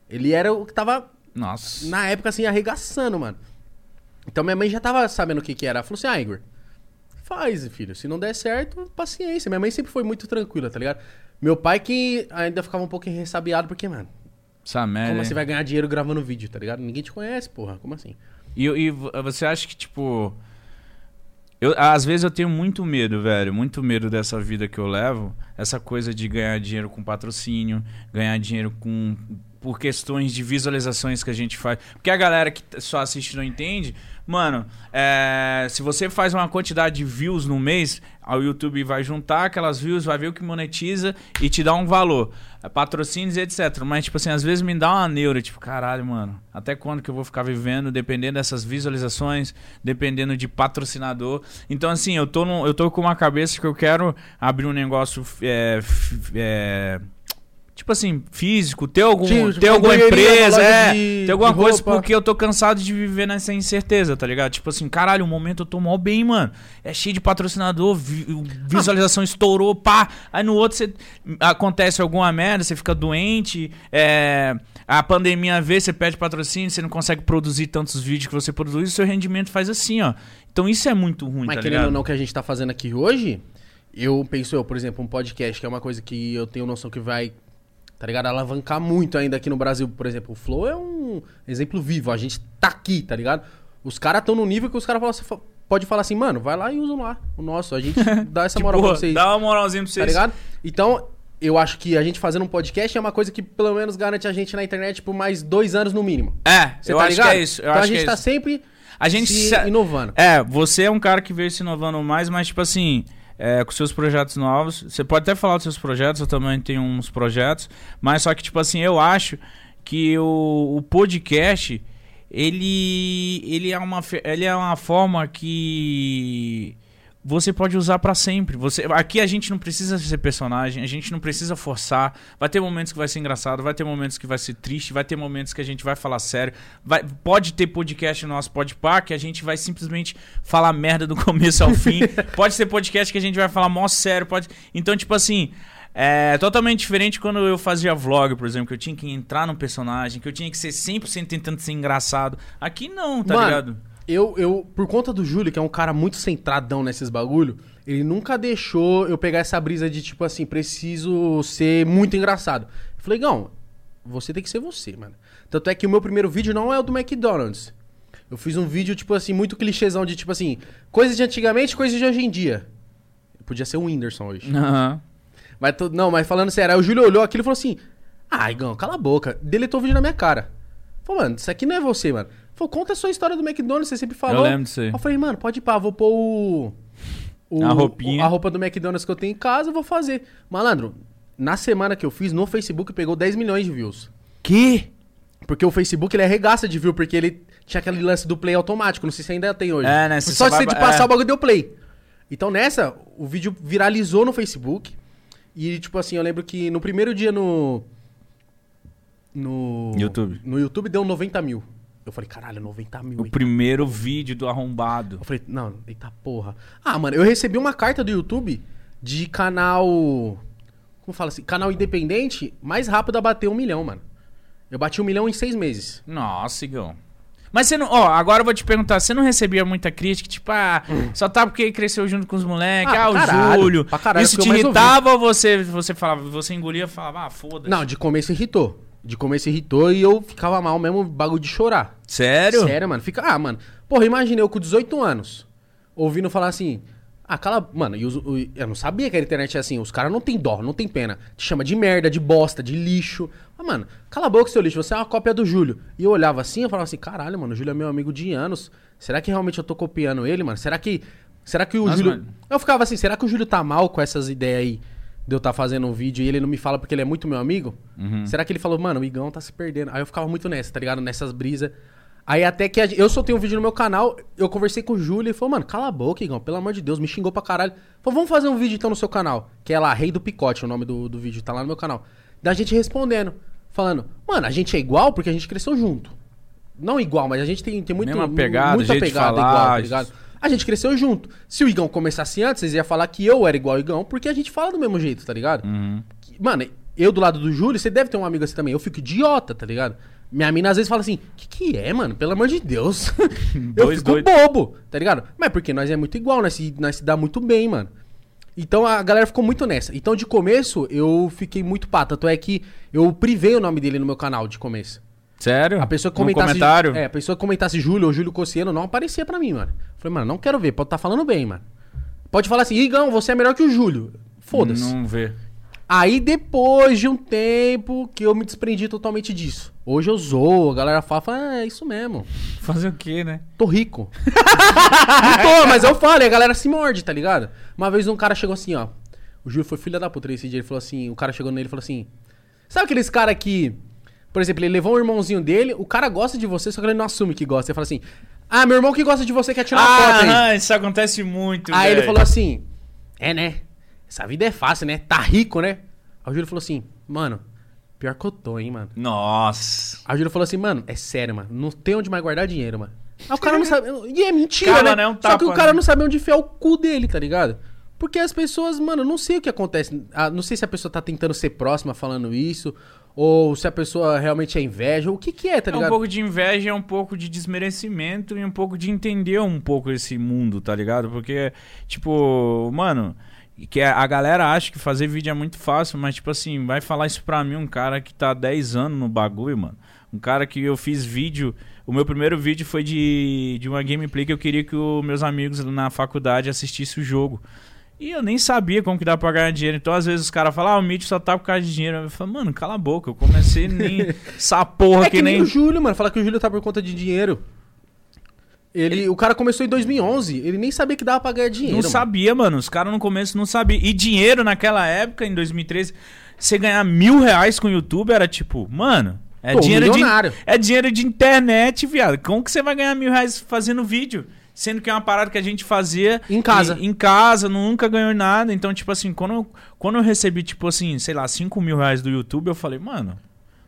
Ele era o que tava, Nossa. na época, assim, arregaçando, mano. Então minha mãe já tava sabendo o que que era. Ela falou assim, ah, Igor, faz, filho. Se não der certo, paciência. Minha mãe sempre foi muito tranquila, tá ligado? Meu pai que ainda ficava um pouco ressabiado, porque, mano, Essa merda. como você vai ganhar dinheiro gravando vídeo, tá ligado? Ninguém te conhece, porra. Como assim? E, e vo- você acha que, tipo. Eu, às vezes eu tenho muito medo, velho. Muito medo dessa vida que eu levo. Essa coisa de ganhar dinheiro com patrocínio, ganhar dinheiro com. Por questões de visualizações que a gente faz. Porque a galera que só assiste não entende. Mano, é, se você faz uma quantidade de views no mês, o YouTube vai juntar aquelas views, vai ver o que monetiza e te dá um valor. É, Patrocínios e etc. Mas, tipo assim, às vezes me dá uma neura, tipo, caralho, mano, até quando que eu vou ficar vivendo dependendo dessas visualizações, dependendo de patrocinador. Então, assim, eu tô, eu tô com uma cabeça que eu quero abrir um negócio. é, é, Tipo assim, físico, ter, algum, Tipo, ter uma alguma empresa, é, de- ter alguma coisa, roupa. porque eu tô cansado de viver nessa incerteza, tá ligado? Tipo assim, caralho, o momento eu tô mó bem, mano. É cheio de patrocinador, vi- visualização estourou, pá. Aí no outro você acontece alguma merda, você fica doente, é, a pandemia vê, você perde patrocínio, você não consegue produzir tantos vídeos que você produz, o seu rendimento faz assim, ó. Então isso é muito ruim, Mas tá querendo ou não, o que a gente tá fazendo aqui hoje, eu penso, eu, por exemplo, um podcast, que é uma coisa que eu tenho noção que vai, tá ligado? Alavancar muito ainda aqui no Brasil. Por exemplo, o Flow é um exemplo vivo. A gente tá aqui, tá ligado? Os caras estão no nível que os caras falam assim, pode falar assim, mano, vai lá e usa lá o nosso. A gente <laughs> dá essa moral pra vocês. dá uma moralzinha pra Tá vocês. ligado? Então, eu acho que a gente fazendo um podcast é uma coisa que pelo menos garante a gente na internet por mais dois anos no mínimo. É, Você eu tá acho ligado? que é isso. Eu então acho a gente que é tá isso. sempre A gente se se- inovando. É, você é um cara que veio se inovando mais, mas tipo assim, é, com seus projetos novos. Você pode até falar dos seus projetos, eu também tenho uns projetos, mas só que tipo assim, eu acho que o, o podcast ele ele é uma ele é uma forma que você pode usar pra sempre. Você, aqui a gente não precisa ser personagem, a gente não precisa forçar. Vai ter momentos que vai ser engraçado, vai ter momentos que vai ser triste, vai ter momentos que a gente vai falar sério. Vai, pode ter podcast no nosso podpar que a gente vai simplesmente falar merda do <laughs> começo ao fim. pode ter podcast que a gente vai falar mó sério, pode. Então, tipo assim, é totalmente diferente quando eu fazia vlog, por exemplo, que eu tinha que entrar no personagem, que eu tinha que ser 100% tentando ser engraçado. Aqui não, tá Mano, ligado? Eu, eu, por conta do Júlio, que é um cara muito centradão nesses bagulho, ele nunca deixou eu pegar essa brisa de, tipo assim, preciso ser muito engraçado. Eu falei, Gão, você tem que ser você, mano. Tanto é que o meu primeiro vídeo não é o do McDonald's. Eu fiz um vídeo, tipo assim, muito clichêzão de, tipo assim, coisas de antigamente, coisas de hoje em dia. Podia ser o Whindersson hoje. Aham. Mas, tô- não, mas falando sério, aí o Júlio olhou aquilo e falou assim: Ai, Gão, cala a boca. Deletou o vídeo na minha cara. Falou, mano, isso aqui não é você, mano. Falou, conta a sua história do McDonald's, você sempre falou. Eu lembro disso aí. Eu falei, mano, pode ir pá, vou pôr o. o- A roupinha. A roupa do McDonald's que eu tenho em casa, eu vou fazer. Malandro, na semana que eu fiz, no Facebook pegou 10 milhões de views. Que? Porque o Facebook ele arregaça de view, porque ele tinha aquele lance do play automático. Não sei se ainda tem hoje. É, né, Só só se você vai- de passar é. o bagulho deu play. Então nessa, o vídeo viralizou no Facebook. E, tipo assim, eu lembro que no primeiro dia no. No. YouTube. No YouTube deu 90 mil. Eu falei, caralho, 90 mil. O primeiro vídeo do arrombado. eu falei, não, eita porra. Ah, mano, eu recebi uma carta do YouTube de canal. Como fala assim? Canal independente mais rápido a bater um milhão, mano. Eu bati um milhão em seis meses. Nossa, Igão. Mas você não. Ó, agora eu vou te perguntar, você não recebia muita crítica, tipo, ah, só tá porque cresceu junto com os moleques, Ah, ah, o caralho, Júlio. caralho, Isso te irritava ou você, você falava, você engolia e falava, ah, foda-se. Não, de começo irritou. De começo irritou e eu ficava mal mesmo, bagulho de chorar. Sério? Sério, mano. Fica... Ah, mano. Porra, imagina eu com 18 anos, ouvindo falar assim. Ah, cala. Mano, e o- eu não sabia que a internet é assim. Os caras não tem dó, não tem pena. Te chama de merda, de bosta, de lixo. Ah, mano, cala a boca, seu lixo. Você é uma cópia do Júlio. E eu olhava assim, eu falava assim: caralho, mano, o Júlio é meu amigo de anos. Será que realmente eu tô copiando ele, mano? Será que. Será que o Nossa, Júlio. mano. Eu ficava assim: será que o Júlio tá mal com essas ideias aí? De eu estar fazendo um vídeo e ele não me fala porque ele é muito meu amigo? Uhum. Será que ele falou, mano, o Igão tá se perdendo? Aí eu ficava muito nessa, tá ligado? Nessas brisas. Aí até que gente- eu soltei um vídeo no meu canal, eu conversei com o Júlio e falou, mano, cala a boca, Igão, pelo amor de Deus, me xingou pra caralho. Falou, vamos fazer um vídeo então no seu canal, que é lá, Rei do Picote, o nome do, do vídeo, tá lá no meu canal. Da gente respondendo, falando, mano, a gente é igual porque a gente cresceu junto. Não igual, mas a gente tem, tem muito, Mesma pegada, muita pegada falar, igual, tá ligado? A gente cresceu junto. Se o Igão começasse antes, vocês iam falar que eu era igual ao Igão, porque a gente fala do mesmo jeito, tá ligado? Uhum. Mano, eu do lado do Júlio, você deve ter um amigo assim também. Eu fico idiota, tá ligado? Minha mina às vezes fala assim: que que é, mano? Pelo amor de Deus. <laughs> eu Dois fico doido. bobo, tá ligado? Mas porque nós é muito igual, nós se, nós se dá muito bem, mano. Então a galera ficou muito nessa. Então de começo eu fiquei muito pá. Tanto é que eu privei o nome dele no meu canal de começo. Sério? A pessoa que No comentasse. comentário? É, a pessoa que comentasse Júlio ou Júlio Cossiano não aparecia pra mim, mano. Falei, mano, não quero ver, pode estar falando bem, mano. Pode falar assim, Igão, você é melhor que o Júlio. Foda-se. Não vê. Aí depois de um tempo que eu me desprendi totalmente disso. Hoje eu zoo, a galera fala, fala ah, é isso mesmo. Fazer o quê, né? Tô rico. <laughs> não tô, mas eu falo, e a galera se morde, tá ligado? Uma vez um cara chegou assim, ó. O Júlio foi filho da puta esse dia. Ele falou assim: o cara chegou nele e falou assim: Sabe aqueles cara que. Por exemplo, ele levou um irmãozinho dele, o cara gosta de você, só que ele não assume que gosta. Ele fala assim: Ah, meu irmão que gosta de você quer tirar uma foto aí. Ah, isso acontece muito, Aí ele velho. falou assim: É, né? Essa vida é fácil, né? Tá rico, né? Aí o Júlio falou assim: Mano, pior que eu tô, hein, mano. Nossa. Aí o Júlio falou assim: Mano, é sério, mano. Não tem onde mais guardar dinheiro, mano. Aí o cara não <laughs> sabe. E é mentira, né? né? Um Só que o tapa, cara né? não sabe onde enfiar o cu dele, tá ligado? Porque as pessoas, mano, não sei o que acontece. Ah, não sei se a pessoa tá tentando ser próxima falando isso. Ou se a pessoa realmente é inveja. O que que é, tá É um ligado? pouco de inveja, é um pouco de desmerecimento e um pouco de entender um pouco esse mundo, tá ligado? Porque, tipo, mano, que a a galera acha que fazer vídeo é muito fácil, mas, tipo assim, vai falar isso pra mim, um cara que tá há 10 anos no bagulho, mano. Um cara que eu fiz vídeo. O meu primeiro vídeo foi de, de uma gameplay que eu queria que os meus amigos na faculdade assistissem o jogo. E eu nem sabia como que dá pra ganhar dinheiro. Então, às vezes, os caras falam, ah, o mídia só tá por causa de dinheiro. Eu falo, mano, cala a boca. Eu comecei nem <laughs> essa porra É que, que nem nem. o Júlio, mano. Falar que o Júlio tá por conta de dinheiro. Ele, O cara começou em 2011. Ele nem sabia que dava pra ganhar dinheiro. Não mano. sabia, mano. Os caras no começo não sabiam. E dinheiro naquela época, em 2013, você ganhar mil reais com o YouTube era tipo, mano. É Pô, dinheiro, de, milionário. é dinheiro de internet, viado. Como que você vai ganhar mil reais fazendo vídeo? Sendo que é uma parada que a gente fazia Em casa. e- em casa, nunca ganhou nada. Então, tipo assim, quando eu, quando eu recebi, tipo assim, sei lá, cinco mil reais do YouTube, eu falei, mano,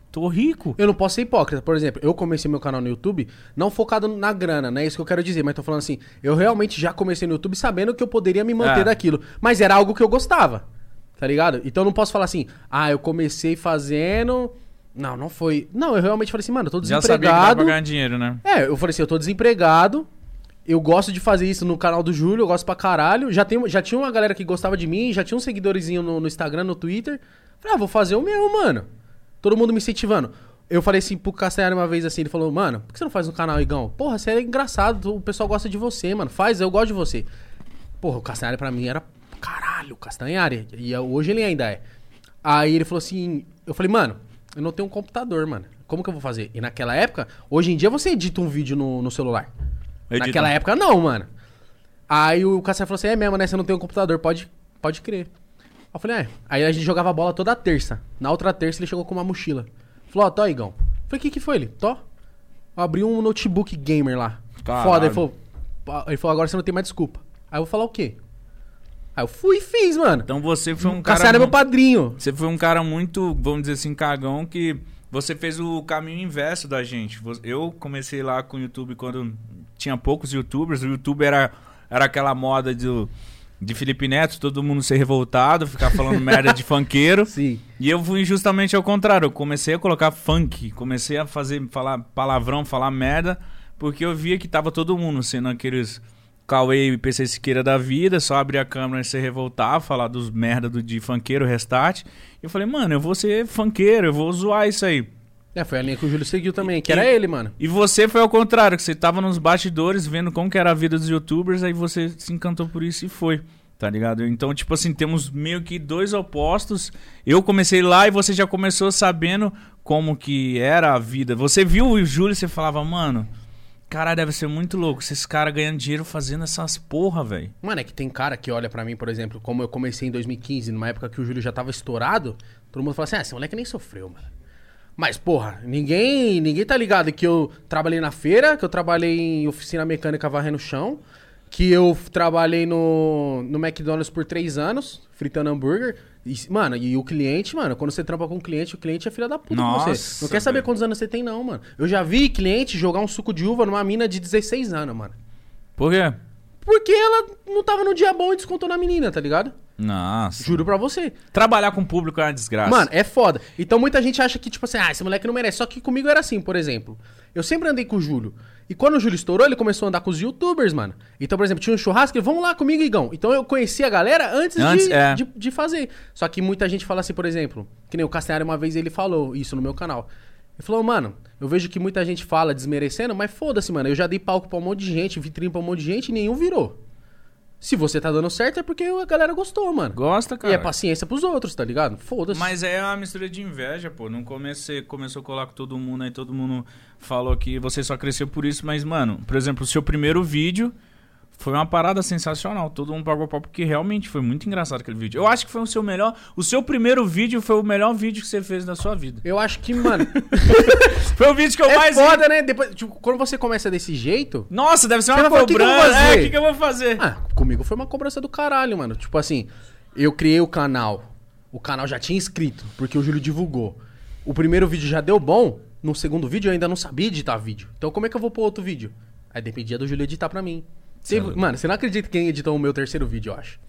tô rico. Eu não posso ser hipócrita. Por exemplo, eu comecei meu canal no YouTube não focado na grana, não é isso que eu quero dizer, mas tô falando assim, eu realmente já comecei no YouTube sabendo que eu poderia me manter É. daquilo, mas era algo que eu gostava. Tá ligado? Então eu não posso falar assim: "Ah, eu comecei fazendo, não, não foi. Não, eu realmente falei assim, mano, eu tô Já sabia que dava pra desempregado. ganhar dinheiro, né? É, eu falei assim, eu tô desempregado. Eu gosto de fazer isso no canal do Júlio, eu gosto pra caralho. Já, tem, já tinha uma galera que gostava de mim, já tinha um seguidorzinho no, no Instagram, no Twitter. Falei, ah, vou fazer o meu, mano. Todo mundo me incentivando. Eu falei assim pro Castanhari uma vez assim, ele falou, mano, por que você não faz no canal, Igão? Porra, você é engraçado, o pessoal gosta de você, mano. Faz, eu gosto de você. Porra, o Castanhari pra mim era caralho, Castanhari. E eu- hoje ele ainda é. Aí ele falou assim, eu falei, mano, eu não tenho um computador, mano. Como que eu vou fazer? E naquela época, hoje em dia você edita um vídeo no, no celular. Naquela época não, mano. Aí o Castanhari falou assim, é mesmo, né? Você não tem um computador, pode, pode crer. Aí eu falei, é. Aí a gente jogava bola toda terça. Na outra terça ele chegou com uma mochila. Falou, ó, tô, Igão. Eu falei, o que que foi ele? Tô. Eu abri um notebook gamer lá. Caralho. Foda. Ele falou, ele falou, agora você não tem mais desculpa. Aí eu vou falar o quê? Aí eu fui e fiz, mano. Então você foi um cara. Cassiano é meu padrinho. Você foi um cara muito, vamos dizer assim, cagão, que você fez o caminho inverso da gente. Eu comecei lá com o YouTube quando tinha poucos youtubers. O YouTube era, era aquela moda do, de Felipe Neto, todo mundo ser revoltado, ficar falando <laughs> merda de funkeiro. Sim. E eu fui justamente ao contrário. Eu comecei a colocar funk, comecei a fazer, falar palavrão, falar merda, porque eu via que tava todo mundo sendo aqueles Cauê e PC Siqueira da vida, só abrir a câmera e se revoltar, falar dos merda do, de funkeiro, restart. E eu falei, mano, eu vou ser funkeiro, eu vou zoar isso aí. É, foi a linha que o Júlio seguiu também, que E- era ele, mano. E você foi ao contrário, que você tava nos bastidores vendo como que era a vida dos youtubers, aí você se encantou por isso e foi. Tá ligado? Então, tipo assim, temos meio que dois opostos. Eu comecei lá e você já começou sabendo como que era a vida. Você viu o Júlio e você falava, mano, cara, deve ser muito louco. Esses caras ganhando dinheiro fazendo essas porra, velho. Mano, é que tem cara que olha pra mim, por exemplo, como eu comecei em 2015, numa época que o Júlio já tava estourado, todo mundo fala assim, ah, esse moleque nem sofreu, mano. Mas, porra, ninguém ninguém tá ligado que eu trabalhei na feira, que eu trabalhei em oficina mecânica varrendo o chão, que eu trabalhei no, no McDonald's por três anos, fritando hambúrguer. E, mano, e o cliente, mano, quando você trampa com um cliente, o cliente é filha da puta com Nossa, você. Não quer saber velho. quantos anos você tem, não, mano. Eu já vi cliente jogar um suco de uva numa mina de 16 anos, mano. Por quê? Porque ela não tava no dia bom e descontou na menina, tá ligado? Nossa. Juro pra você. Trabalhar com público é uma desgraça. Mano, é foda. Então muita gente acha que, tipo assim, ah, esse moleque não merece. Só que comigo era assim, por exemplo. Eu sempre andei com o Júlio. E quando o Júlio estourou, ele começou a andar com os youtubers, mano. Então, por exemplo, tinha um churrasco, ele, vamos lá comigo, Igão. Então eu conheci a galera antes, Antes, de, é. de, de fazer. Só que muita gente fala assim, por exemplo, que nem o Castanhari uma vez ele falou isso no meu canal. Ele falou, mano, eu vejo que muita gente fala desmerecendo, mas foda-se, mano. Eu já dei palco pra um monte de gente, vitrine pra um monte de gente e nenhum virou. Se você tá dando certo é porque a galera gostou, mano. Gosta, cara. E é paciência pros outros, tá ligado? Foda-se. Mas é uma mistura de inveja, pô. Começo você começou a colar com todo mundo, aí todo mundo falou que você só cresceu por isso, mas, mano, por exemplo, o seu primeiro vídeo foi uma parada sensacional. Todo mundo pagou pau porque realmente foi muito engraçado aquele vídeo. Eu acho que foi o seu melhor. O seu primeiro vídeo foi o melhor vídeo que você fez na sua vida. Eu acho que, mano, <laughs> Foi o vídeo que eu é mais. ri. foda, né? Depois, tipo, quando você começa desse jeito. Nossa, deve ser uma "O que que cobrança. É, fazer?" o que, que eu vou fazer? Ah, comigo foi uma cobrança do caralho, mano. Tipo assim, eu criei o canal. O canal já tinha inscrito, porque o Júlio divulgou. O primeiro vídeo já deu bom. No segundo vídeo eu ainda não sabia editar vídeo. Então como é que eu vou pôr outro vídeo? Aí dependia do Júlio editar pra mim. Teve- mano, você não acredita quem editou o meu terceiro vídeo, eu acho.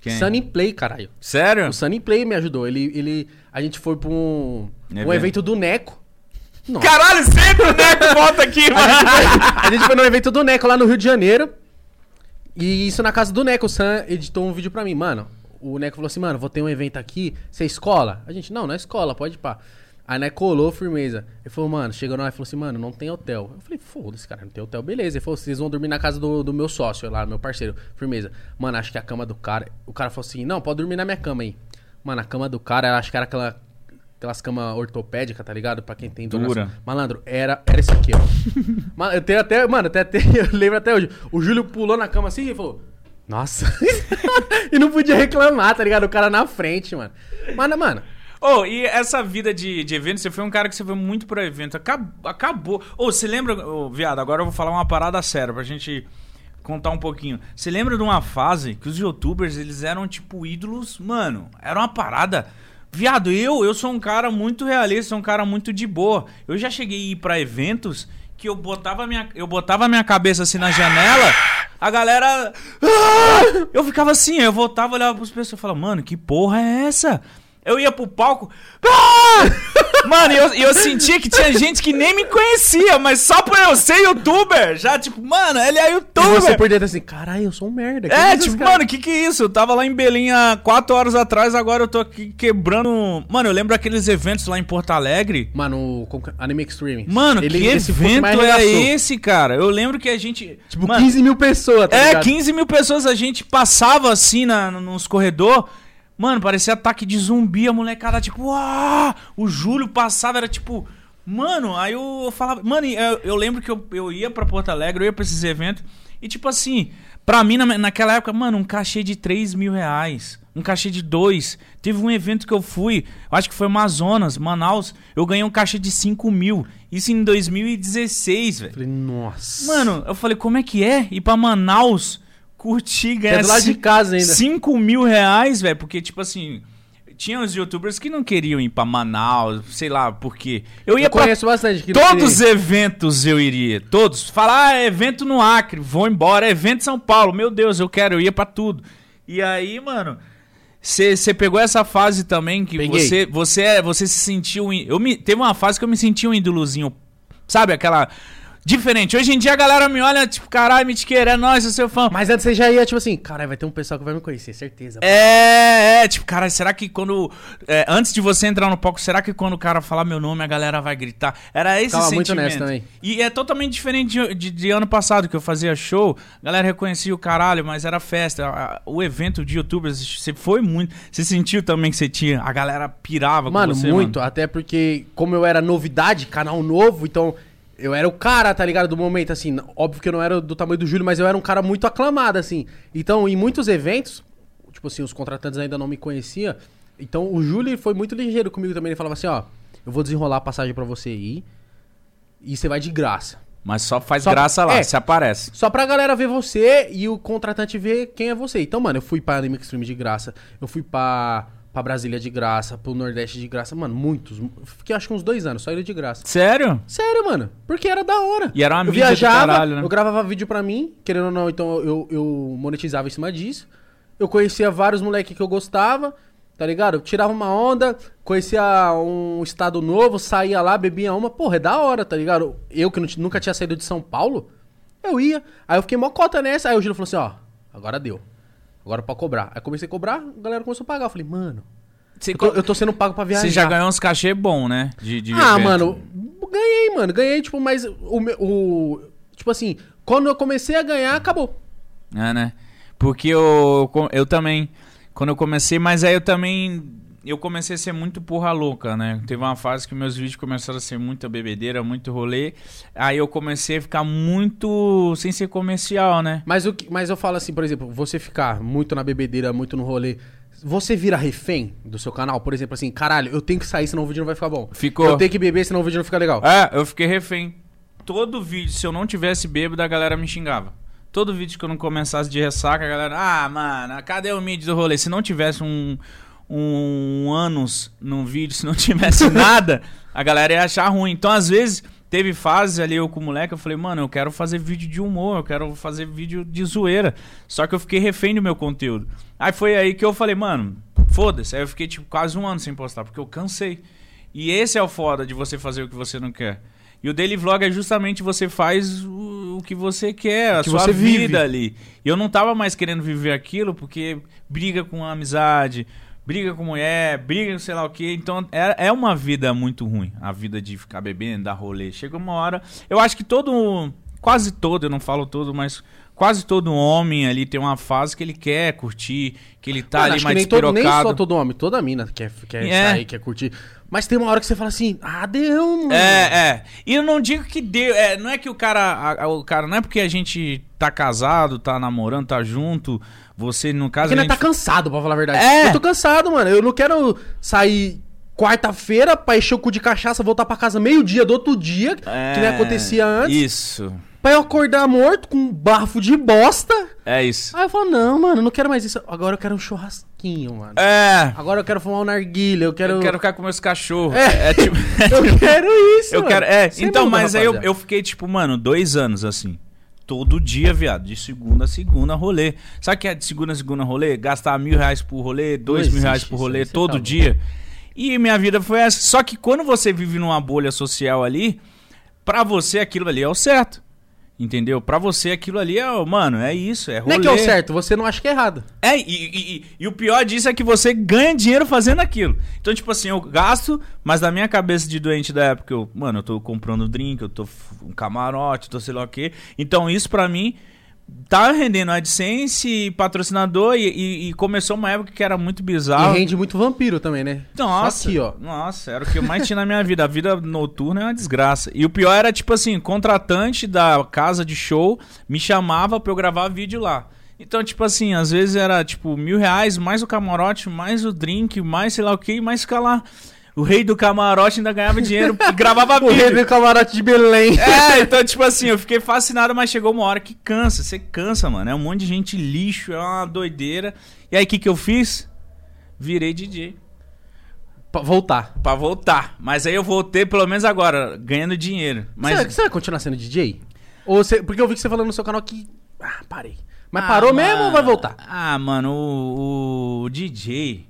Quem? Sunny Play, caralho. Sério? O Sunny Play me ajudou. Ele, ele, a gente foi pra um, um Evento. evento do Neco. Nossa. Caralho, sempre o Neco volta aqui, mano. A gente foi no evento do Neco lá no Rio de Janeiro. E isso na casa do Neco. O Sam editou um vídeo pra mim. Mano, o Neco falou assim, mano, vou ter um evento aqui. Você é escola? A gente, não, não é escola, pode ir pá. Aí Neco colou, firmeza. Ele falou, mano, chegou lá e falou assim, mano, não tem hotel. Eu falei, foda-se, cara, não tem hotel, beleza. Ele falou, vocês vão dormir na casa do, do meu sócio lá, meu parceiro. Firmeza. Mano, acho que a cama do cara. O cara falou assim, não, pode dormir na minha cama aí. Mano, a cama do cara, acho que era aquela. Aquelas camas ortopédicas, tá ligado? Pra quem tem dor Dura. Malandro, era, era esse aqui, ó. <laughs> Mano, eu tenho até. Mano, até, até, <laughs> eu lembro até hoje. O Júlio pulou na cama assim e falou. Nossa. <laughs> e não podia reclamar, tá ligado? O cara na frente, mano. Mano, mano. Ô, e essa vida de, de evento, você foi um cara que você foi muito pro evento. Acab- Acabou. Ô, você lembra, ô, viado, agora eu vou falar uma parada séria pra gente contar um pouquinho. Você lembra de uma fase que os youtubers, eles eram tipo ídolos, mano, era uma parada. Viado, eu, eu sou um cara muito realista, sou um cara muito de boa. Eu já cheguei a ir pra eventos que eu botava minha, eu botava minha cabeça assim na janela, a galera. "Ah!" Eu ficava assim, eu voltava, olhava pros pessoas e falava, mano, que porra é essa? Eu ia pro palco. "Ah!" Mano, e eu, e eu sentia que tinha gente que nem me conhecia, mas só por eu ser youtuber, já, tipo, mano, ele é E youtuber. você por dentro assim, caralho, eu sou um merda. É, tipo, cara? mano, que que é isso? Eu tava lá em Belém há quatro horas atrás, agora eu tô aqui quebrando. Mano, eu lembro aqueles eventos lá em Porto Alegre. Mano, que- Anime Extreme. Mano, Ele- que evento é esse, cara? Eu lembro que a gente. Tipo, Mano, 15 mil pessoas, tá É, ligado? 15 mil pessoas, a gente passava assim na, nos corredores. Mano, parecia ataque de zumbi, a molecada, tipo, uau! O Júlio passava, era tipo. Mano, aí eu, eu falava. Mano, eu, eu lembro que eu, eu ia pra Porto Alegre, eu ia pra esses eventos. E tipo assim, Pra mim, na, naquela época, mano, um cachê de 3 mil reais. Um cachê de 2. Teve um evento que eu fui, acho que foi Amazonas, Manaus. Eu ganhei um cachê de 5 mil. Isso em 2016, velho. Falei, nossa. Mano, eu falei, como é que é ir pra Manaus curtir, é ganhar do lado de casa ainda. 5 mil reais, velho? Porque, tipo assim, tinha os youtubers que não queriam ir pra Manaus, sei lá por quê. Eu ia Eu conheço bastante. que Todos os eventos eu iria. Todos. Falar, ah, evento no Acre, vou embora. Evento em São Paulo, meu Deus, eu quero, eu ia pra tudo. E aí, mano, você pegou essa fase também que Peguei. você você é- você se sentiu. Eu me, teve uma fase que eu me senti um ídolozinho. Sabe aquela. Diferente. Hoje em dia a galera me olha, tipo, caralho, Mitiqueira, é nóis, eu sou seu fã. Mas antes você já ia, tipo assim, caralho, vai ter um pessoal que vai me conhecer, certeza. É, é, tipo, cara, será que quando. é, antes de você entrar no palco, será que quando o cara falar meu nome a galera vai gritar? Era esse muito sentimento. nessa também. E é totalmente diferente de, de- de ano passado, que eu fazia show, a galera reconhecia o caralho, mas era festa. O evento de youtubers, você foi muito. Você sentiu também que você tinha. A galera pirava Mano, com você, muito. mano. Até porque, como eu era novidade, canal novo, então eu era o cara, tá ligado? Do momento, assim. Óbvio que eu não era do tamanho do Júlio, mas eu era um cara muito aclamado, assim. Então, em muitos eventos, tipo assim, os contratantes ainda não me conheciam. Então, o Júlio foi muito ligeiro comigo também. Ele falava assim: ó, eu vou desenrolar a passagem pra você ir. E você vai de graça. Mas só faz Só- graça lá, é. você aparece. Só pra galera ver você e o contratante ver quem é você. Então, mano, eu fui pra Anime Extreme de graça. Eu fui pra, pra Brasília de graça, pro Nordeste de graça. Mano, muitos. Fiquei acho que uns dois anos, só indo de graça. Sério? Sério, mano. Porque era da hora. E era uma eu mídia viajava, caralho, né? eu gravava vídeo pra mim, querendo ou não, então eu, eu monetizava em cima disso. Eu conhecia vários moleques que eu gostava, tá ligado? Eu tirava uma onda, conhecia um estado novo, saía lá, bebia uma. Porra, é da hora, tá ligado? Eu que não nunca tinha saído de São Paulo, eu ia. Aí eu fiquei mó cota nessa, aí o Gino falou assim, ó, agora deu. Agora pra cobrar. Aí comecei a cobrar, a galera começou a pagar. Eu falei, mano, eu tô, eu tô sendo pago pra viajar. você já ganhou uns cachê bom, né? De, de Ah, evento. mano, ganhei, mano. Ganhei, tipo, mas o, o. Tipo assim, quando eu comecei a ganhar, acabou. É, né? Porque eu, eu também, quando eu comecei, mas aí eu também, eu comecei a ser muito porra louca, né? Teve uma fase que meus vídeos começaram a ser muita bebedeira, muito rolê. Aí eu comecei a ficar muito sem ser comercial, né? Mas, o que- mas eu falo assim, por exemplo, você ficar muito na bebedeira, muito no rolê. Você vira refém do seu canal? Por exemplo, assim, caralho, eu tenho que sair, senão o vídeo não vai ficar bom. Ficou. Eu tenho que beber, senão o vídeo não fica legal. É, eu fiquei refém. Todo vídeo, se eu não tivesse bêbado, a galera me xingava. Todo vídeo que eu não começasse de ressaca, a galera, ah, mano, cadê o mid do rolê? Se não tivesse um, um anos no vídeo, se não tivesse <laughs> nada, a galera ia achar ruim. Então, às vezes, teve fases ali eu com o moleque, eu falei, mano, eu quero fazer vídeo de humor, eu quero fazer vídeo de zoeira. Só que eu fiquei refém do meu conteúdo. Aí foi aí que eu falei, mano, foda-se. Aí eu fiquei, tipo, quase um ano sem postar, porque eu cansei. E esse é o foda de você fazer o que você não quer. E o daily vlog é justamente você faz o, o que você quer, a que sua vida vive. ali. E eu não tava mais querendo viver aquilo porque briga com a amizade, briga com mulher, briga sei lá o que. Então é, é uma vida muito ruim, a vida de ficar bebendo, dar rolê. Chega uma hora. Eu acho que todo. Quase todo, eu não falo todo, mas quase todo homem ali tem uma fase que ele quer curtir, que ele tá Mano, ali mais nem, todo, nem despirocado. só todo homem, toda mina quer, quer É. sair, quer curtir. Mas tem uma hora que você fala assim, ah, deu, mano. É, é. E eu não digo que deu. É, não é que o cara. a- a- o cara. Não é porque a gente tá casado, tá namorando, tá junto. Você, no caso. Porque a nós tá cansado, pra falar a verdade. É. Eu tô cansado, mano. Eu não quero sair quarta-feira pra encher o cu de cachaça, voltar pra casa meio-dia do outro dia, que nem É, acontecia antes. Isso. Pra eu acordar morto com um bafo de bosta. É isso. Aí eu falo, não, mano, não quero mais isso. Agora eu quero um churrasquinho, mano. É. Agora eu quero fumar um narguilha, eu quero... Eu quero ficar com meus cachorros. É. É, tipo. <laughs> Eu quero isso, eu mano. quero. É, Sem então, dúvida, mas aí eu, eu fiquei, tipo, mano, dois anos assim. Todo dia, viado. De segunda a segunda rolê. Sabe o que é de segunda a segunda rolê? Gastar mil reais por rolê, dois mil reais por rolê todo tá dia. E minha vida foi essa. Só que quando você vive numa bolha social ali, pra você aquilo ali é o certo. Entendeu? Pra você aquilo ali é, o- mano, é isso, é rolê. Não é que é o certo, você não acha que é errado. É, e, e- e- e o pior disso é que você ganha dinheiro fazendo aquilo. Então, tipo assim, eu gasto, mas na minha cabeça de doente da época, eu, mano, eu tô comprando drink, eu tô um camarote, tô sei lá o quê. Então, isso pra mim tá rendendo AdSense, patrocinador, e, e- e começou uma época que era muito bizarro. E rende muito vampiro também, né? Nossa, Só aqui, ó. Nossa, era o que eu mais tinha na minha vida. A vida noturna é uma desgraça. E o pior era, tipo assim, contratante da casa de show me chamava pra eu gravar vídeo lá. Então, tipo assim, às vezes era tipo mil reais, mais o camarote, mais o drink, mais sei lá o que, mais ficar lá. O rei do camarote ainda ganhava dinheiro e gravava <laughs> O rei vídeo. do camarote de Belém. É, então, tipo assim, eu fiquei fascinado, mas chegou uma hora que cansa. Você cansa, mano. É um monte de gente lixo, é uma doideira. E aí, o que, que eu fiz? Virei DJ. Pra voltar. Pra voltar. Mas aí eu voltei, pelo menos agora, ganhando dinheiro. Mas. Você, você vai continuar sendo DJ? Ou você, porque eu vi que você falando no seu canal que. Ah, parei. Mas Ah, parou mesmo mano. ou vai voltar? Ah, mano, o, o DJ.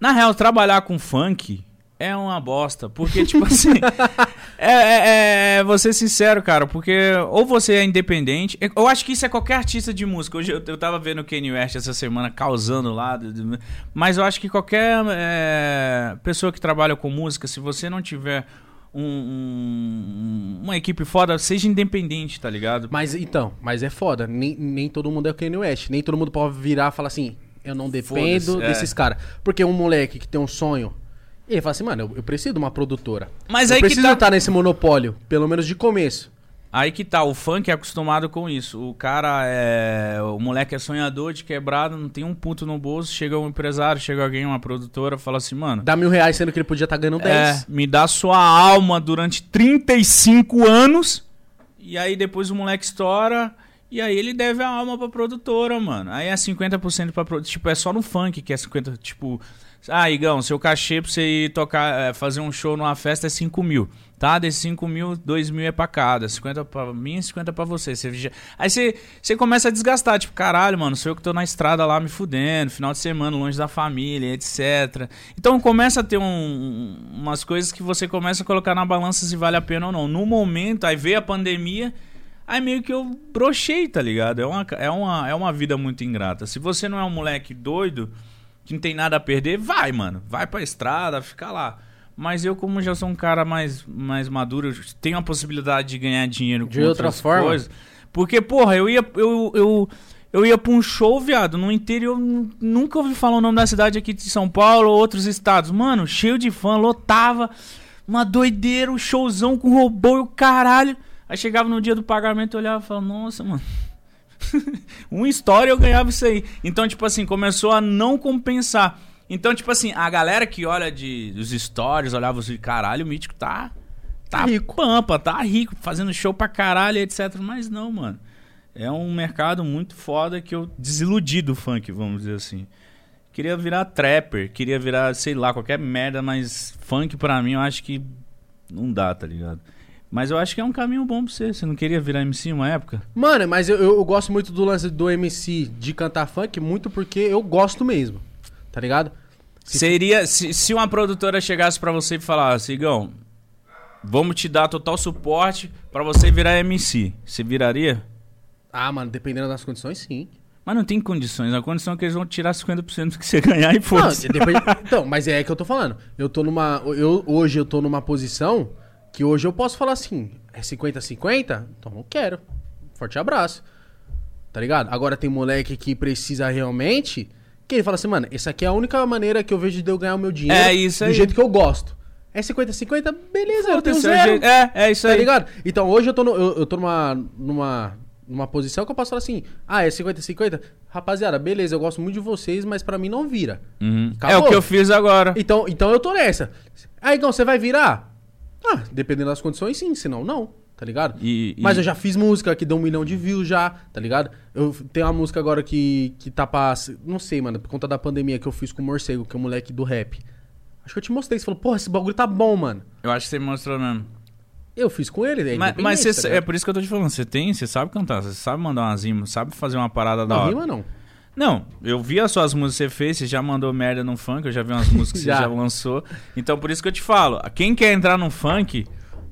Na real, trabalhar com funk é uma bosta. Porque, tipo <laughs> assim. é, é, é- vou ser sincero, cara. Porque ou você é independente. Eu acho que isso é qualquer artista de música. Hoje eu, eu tava vendo o Kanye West essa semana causando lá. Mas eu acho que qualquer é, pessoa que trabalha com música, se você não tiver. um- um- uma equipe foda, seja independente, tá ligado? Mas então, mas é foda. Nem, nem todo mundo é o Kanye West. Nem todo mundo pode virar e falar assim: eu não dependo é. desses caras. Porque um moleque que tem um sonho. Ele fala assim, mano, eu, eu preciso de uma produtora. Mas eu aí que preciso tá- estar nesse monopólio, pelo menos de começo. Aí que tá, o funk é acostumado com isso. O cara é. O moleque é sonhador de quebrado, não tem um ponto no bolso. Chega um empresário, chega alguém, uma produtora, fala assim, mano. Dá mil reais sendo que ele podia estar ganhando 10. É, me dá sua alma durante 35 anos. E aí depois o moleque estoura. E aí ele deve a alma pra produtora, mano. Aí é 50% pra produtora. Tipo, é só no funk que é 50%. Tipo, ah, Igão, seu cachê pra você ir tocar, é, fazer um show numa festa é 5 mil. Tá? Desses 5 mil, 2 mil é pra cada. 50 pra mim e 50 pra você. Você já- Aí você, você começa a desgastar. Tipo, caralho, mano, sou eu que tô na estrada lá me fudendo, final de semana, longe da família, etc. Então começa a ter um- umas coisas que você começa a colocar na balança se vale a pena ou não. No momento, aí veio a pandemia. Aí meio que eu brochei, tá ligado? É uma, é, uma, é uma vida muito ingrata. Se você não é um moleque doido, que não tem nada a perder, vai, mano. Vai pra estrada, fica lá. Mas eu, como já sou um cara mais, mais maduro, tenho a possibilidade de ganhar dinheiro com De outra outras forma? coisas. Porque, porra, eu ia. Eu, eu, eu ia pra um show, viado, no interior. nu- Nunca ouvi falar o nome da cidade aqui de São Paulo ou outros estados. Mano, cheio de fã, lotava. Uma doideira, um showzão com robô e o caralho. Aí chegava no dia do pagamento, eu olhava e falava, nossa, mano. <laughs> uma história eu ganhava isso aí. Então, tipo assim, começou a não compensar. Então, tipo assim, a galera que olha de, dos stories, olhava os vídeos, caralho, o mítico tá. Tá Rico. pampa, tá rico, fazendo show pra caralho, etc. Mas não, mano. É um mercado muito foda que eu desiludi do funk, vamos dizer assim. Queria virar trapper, queria virar, sei lá, qualquer merda, mas funk pra mim eu acho que não dá, tá ligado? Mas eu acho que é um caminho bom pra você. Você não queria virar MC uma época? Mano, mas eu, eu, eu gosto muito do lance do MC de cantar funk, muito porque eu gosto mesmo. Tá ligado? Se- Seria se, se uma produtora chegasse pra você e falasse, Igão, vamos te dar total suporte pra você virar MC. Você viraria? Ah, mano, dependendo das condições, sim. Mas não tem condições. A condição é que eles vão tirar 50% do que você <laughs> ganhar e Não, foda-se. depende- Então, mas é que eu tô falando. Eu tô numa. Eu, hoje eu tô numa posição que hoje eu posso falar assim: é 50-50? Então eu quero. Forte abraço. Tá ligado? Agora tem moleque que precisa realmente. Que ele fala assim, mano, essa aqui é a única maneira que eu vejo de eu ganhar o meu dinheiro É isso do aí. jeito que eu gosto. É 50-50? Beleza, eu tenho é zero. jeito- É, é isso Tá aí. ligado? Então hoje eu tô, no- eu, eu tô numa, numa, numa posição que eu posso falar assim: ah, é 50-50? Rapaziada, beleza, eu gosto muito de vocês, mas pra mim não vira. Uhum. É o que eu fiz agora. Então, então eu tô nessa. Aí, Igão, você vai virar? Ah, dependendo das condições, sim, senão não, tá ligado? E- e- Mas eu já fiz música que deu um milhão de views já, tá ligado? Eu tenho uma música agora que, que tá pra. Não sei, mano, por conta da pandemia que eu fiz com o Morcego, que é o moleque do rap. Acho que eu te mostrei, você falou, porra, esse bagulho tá bom, mano. Eu acho que você mostrou mesmo. Eu fiz com ele, é mas mas tá você- é por isso que eu tô te falando. Você tem, você sabe cantar, você sabe mandar umas rimas, sabe fazer uma parada da Não, hora. rima não. Não, eu vi as suas músicas que você fez, você já mandou merda no funk, eu já vi umas <laughs> músicas que Já. você já lançou. Então por isso que eu te falo, quem quer entrar no funk,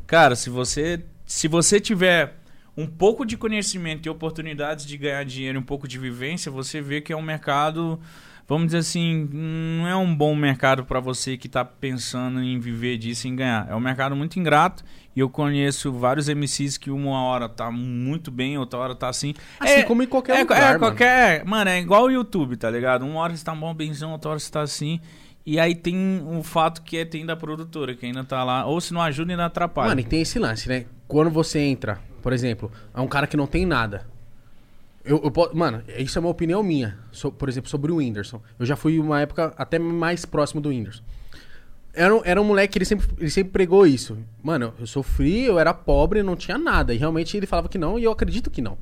cara, se você se você tiver um pouco de conhecimento e oportunidades de ganhar dinheiro, um pouco de vivência, você vê que é um mercado, vamos dizer assim, não é um bom mercado pra você que tá pensando em viver disso, em ganhar. É um mercado muito ingrato e eu conheço vários MCs que uma hora tá muito bem, outra hora tá assim. Assim como em qualquer é, lugar, É, mano. qualquer. Mano, é igual o YouTube, tá ligado? Uma hora você tá bom, benzão, outra hora você tá assim. E aí tem o fato que é tem da produtora, que ainda tá lá. Ou se não ajuda, ainda atrapalha. Mano, e tem esse lance, né? Quando você entra, por exemplo, é um cara que não tem nada. Eu, eu mano, isso é uma opinião minha. So- por exemplo, sobre o Whindersson. Eu já fui uma época até mais próximo do Whindersson. Era, um- era um moleque que ele sempre, ele sempre pregou isso. Mano, eu sofri, eu era pobre, não tinha nada. E realmente ele falava que não, e eu acredito que não.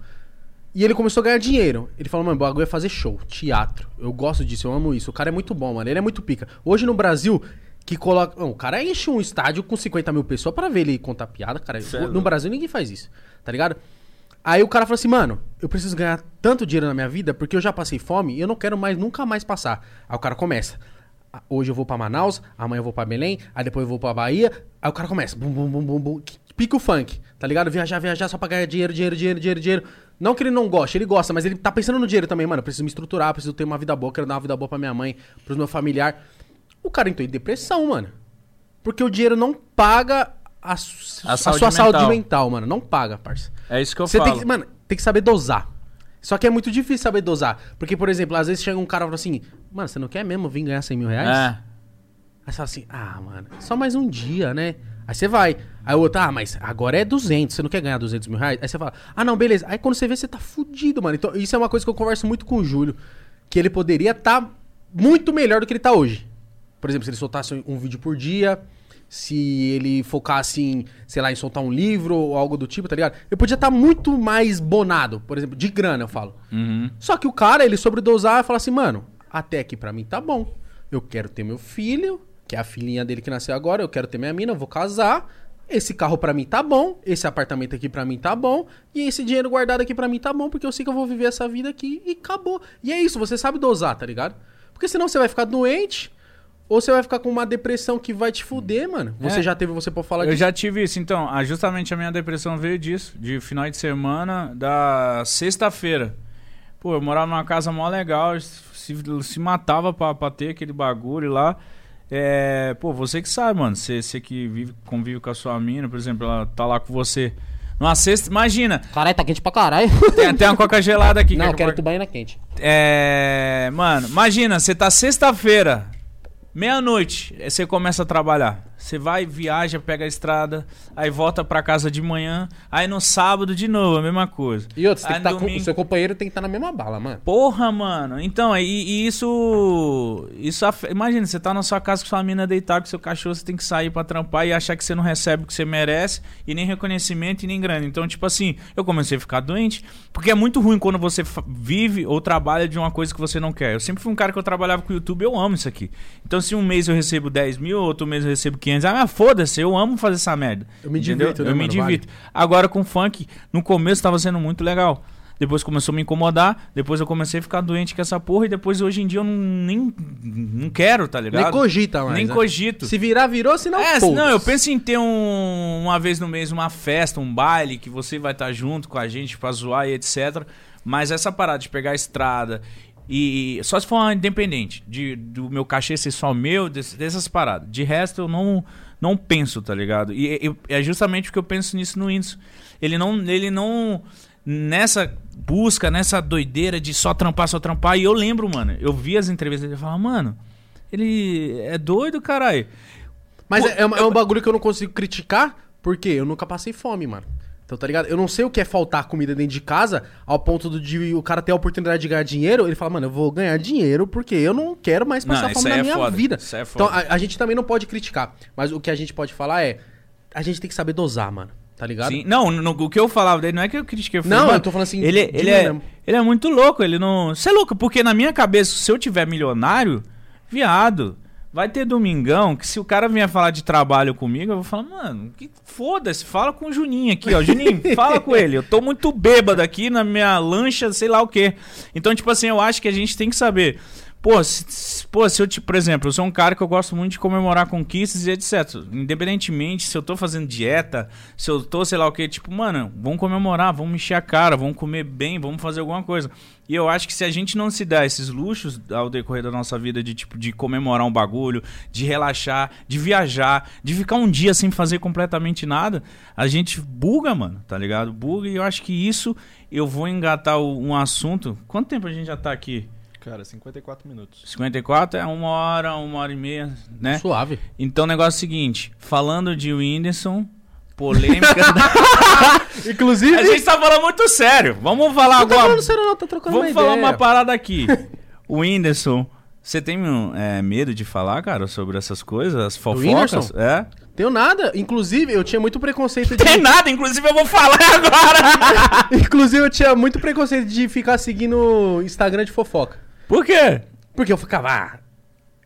E ele começou a ganhar dinheiro. Ele falou, mano, o bagulho é fazer show, teatro. Eu gosto disso, eu amo isso. O cara é muito bom, mano. Ele é muito pica. Hoje no Brasil, que coloca. Não, o cara enche um estádio com 50 mil pessoas pra ver ele contar piada, cara. É no. Brasil ninguém faz isso, tá ligado? Aí o cara falou assim, mano, eu preciso ganhar tanto dinheiro na minha vida porque eu já passei fome e eu não quero mais, nunca mais passar. Aí o cara começa. "Ah, Hoje eu vou pra Manaus, amanhã eu vou pra Belém, aí depois eu vou pra Bahia. Aí o cara começa, bum, bum, bum, bum, bum, pica o funk, tá ligado? Viajar, viajar só pra ganhar dinheiro, dinheiro, dinheiro, dinheiro, dinheiro. Não que ele não goste, ele gosta, mas ele tá pensando no dinheiro também, mano. Preciso me estruturar, preciso ter uma vida boa, quero dar uma vida boa pra minha mãe, pros meus familiares. O cara entrou em depressão, mano. Porque o dinheiro não paga a, A saúde sua saúde mental. mental, mano. Não paga, parça. É isso que eu Você falo. tem que, mano, tem que saber dosar. Só que é muito difícil saber dosar. Porque, por exemplo, às vezes chega um cara e fala assim, mano, você não quer mesmo vir ganhar 100 mil reais? É. Aí você fala assim, ah, mano, só mais um dia, né? Aí você vai. Aí o outro, ah, mas agora é 200, você não quer ganhar 200 mil reais? Aí você fala, ah, não, beleza. Aí quando você vê, você tá fudido, mano. Então, isso é uma coisa que eu converso muito com o Júlio. Que ele poderia estar muito melhor do que ele tá hoje. Por exemplo, se ele soltasse um vídeo por dia, se ele focasse em, sei lá, em soltar um livro ou algo do tipo, tá ligado? Eu podia estar muito mais bonado, por exemplo, de grana, eu falo. Uhum. Só que o cara, ele sobredosar e fala assim, mano, até aqui pra mim tá bom. Eu quero ter meu filho, que é a filhinha dele que nasceu agora, eu quero ter minha mina, eu vou casar. Esse carro pra mim tá bom, esse apartamento aqui pra mim tá bom, e esse dinheiro guardado aqui pra mim tá bom, porque eu sei que eu vou viver essa vida aqui e acabou. E é isso, você sabe dosar, tá ligado? Porque senão você vai ficar doente, ou você vai ficar com uma depressão que vai te fuder, mano. Você É. já teve, você pode falar Eu disso. já tive isso. Então, ah, justamente a minha depressão veio disso. De final de semana, da sexta-feira. Pô, eu morava numa casa mó legal. Se, se matava pra, pra ter aquele bagulho lá. É, pô, você que sabe, mano. Você, você que vive, convive com a sua mina, por exemplo, ela tá lá com você. Numa sexta. Imagina, Caralho, tá quente pra caralho. tem até uma coca gelada aqui. Não, quer eu que eu quero por- tubaína quente. É. Mano, imagina, você tá sexta-feira, meia-noite, você começa a trabalhar. Você vai, viaja, pega a estrada, aí volta pra casa de manhã, aí no sábado de novo, a mesma coisa. E outro, você tem Aí que tá com, domingo- seu companheiro tem que estar na mesma bala, mano. Porra, mano. Então, e, e isso. Isso Imagina, você tá na sua casa com sua mina deitada, com seu cachorro, você tem que sair pra trampar e achar que você não recebe o que você merece, e nem reconhecimento e nem grana. Então, tipo assim, eu comecei a ficar doente, porque é muito ruim quando você vive ou trabalha de uma coisa que você não quer. Eu sempre fui um cara que eu trabalhava com o YouTube, eu amo isso aqui. Então, se um mês eu recebo 10 mil, outro mês eu recebo 500, ah, mas foda-se, eu amo fazer essa merda. Eu me Entendeu? divirto, né, Eu me mano? divirto. Agora com funk, no começo tava sendo muito legal. Depois começou a me incomodar, depois eu comecei a ficar doente com essa porra e depois hoje em dia eu não, nem não quero, tá ligado? Nem cogita mais. Nem né? cogito. Se virar, virou, se não, é, foda-se. não, eu penso em ter um, uma vez no mês uma festa, um baile, que você vai estar junto com a gente pra zoar e etc. Mas essa parada de pegar a estrada e. Só se for uma independente, de, do meu cachê ser só meu, desse- dessas paradas. De resto, eu não, não penso, tá ligado? E, e- é justamente porque eu penso nisso no Whindersson. Ele não. Ele não. Nessa busca, nessa doideira de só trampar, só trampar. E eu lembro, mano, eu vi as entrevistas dele e falava, mano, ele é doido, caralho. Mas Pô, é, é um- é um bagulho que eu não consigo criticar, porque eu nunca passei fome, mano. Então, tá ligado? Eu não sei o que é faltar comida dentro de casa, ao ponto do- de o cara ter a oportunidade de ganhar dinheiro. Ele fala, mano, eu vou ganhar dinheiro porque eu não quero mais Não, passar isso fome na é minha foda, vida. isso é então, foda. a, a gente também não pode criticar. Mas o que a gente pode falar é, a gente tem que saber dosar, mano. Tá ligado? Sim. Não, no- o que eu falava dele não é que eu critiquei. eu falei, Não, mano, eu tô falando assim, Ele, ele, é, mesmo. ele é muito louco, ele não. Você é louco, porque na minha cabeça, se eu tiver milionário, viado. Vai ter domingão que se o cara vier falar de trabalho comigo, eu vou falar, mano, que foda-se, fala com o Juninho aqui, ó. Juninho, <laughs> fala com ele. Eu tô muito bêbado aqui na minha lancha, sei lá o quê. Então, tipo assim, eu acho que a gente tem que saber. Pô, se, pô, se eu, te, por exemplo, eu sou um cara que eu gosto muito de comemorar conquistas e etc. Independentemente se eu tô fazendo dieta, se eu tô, sei lá o que, tipo, mano, vamos comemorar, vamos encher a cara, vamos comer bem, vamos fazer alguma coisa. E eu acho que se a gente não se dá esses luxos ao decorrer da nossa vida de tipo de comemorar um bagulho, de relaxar, de viajar, de ficar um dia sem fazer completamente nada, a gente buga, mano, tá ligado? Buga e eu acho que isso eu vou engatar um assunto. Quanto tempo a gente já tá aqui? Cara, 54 minutos. 54 é uma hora, uma hora e meia, né? Suave. Então o negócio é o seguinte, falando de Whindersson, polêmica. da- <laughs> Inclusive. A gente tá falando muito sério. Vamos falar Não tá agora. falando sério, não, tá trocando Vamos uma falar ideia. uma parada aqui. <laughs> O Whindersson, você tem é, medo de falar, cara, sobre essas coisas? As fofocas? É? Tenho nada. Inclusive, eu tinha muito preconceito de. Tem nada, inclusive eu vou falar <laughs> agora. Inclusive, eu tinha muito preconceito de ficar seguindo Instagram de fofoca. Por quê? Porque eu ficava, ah,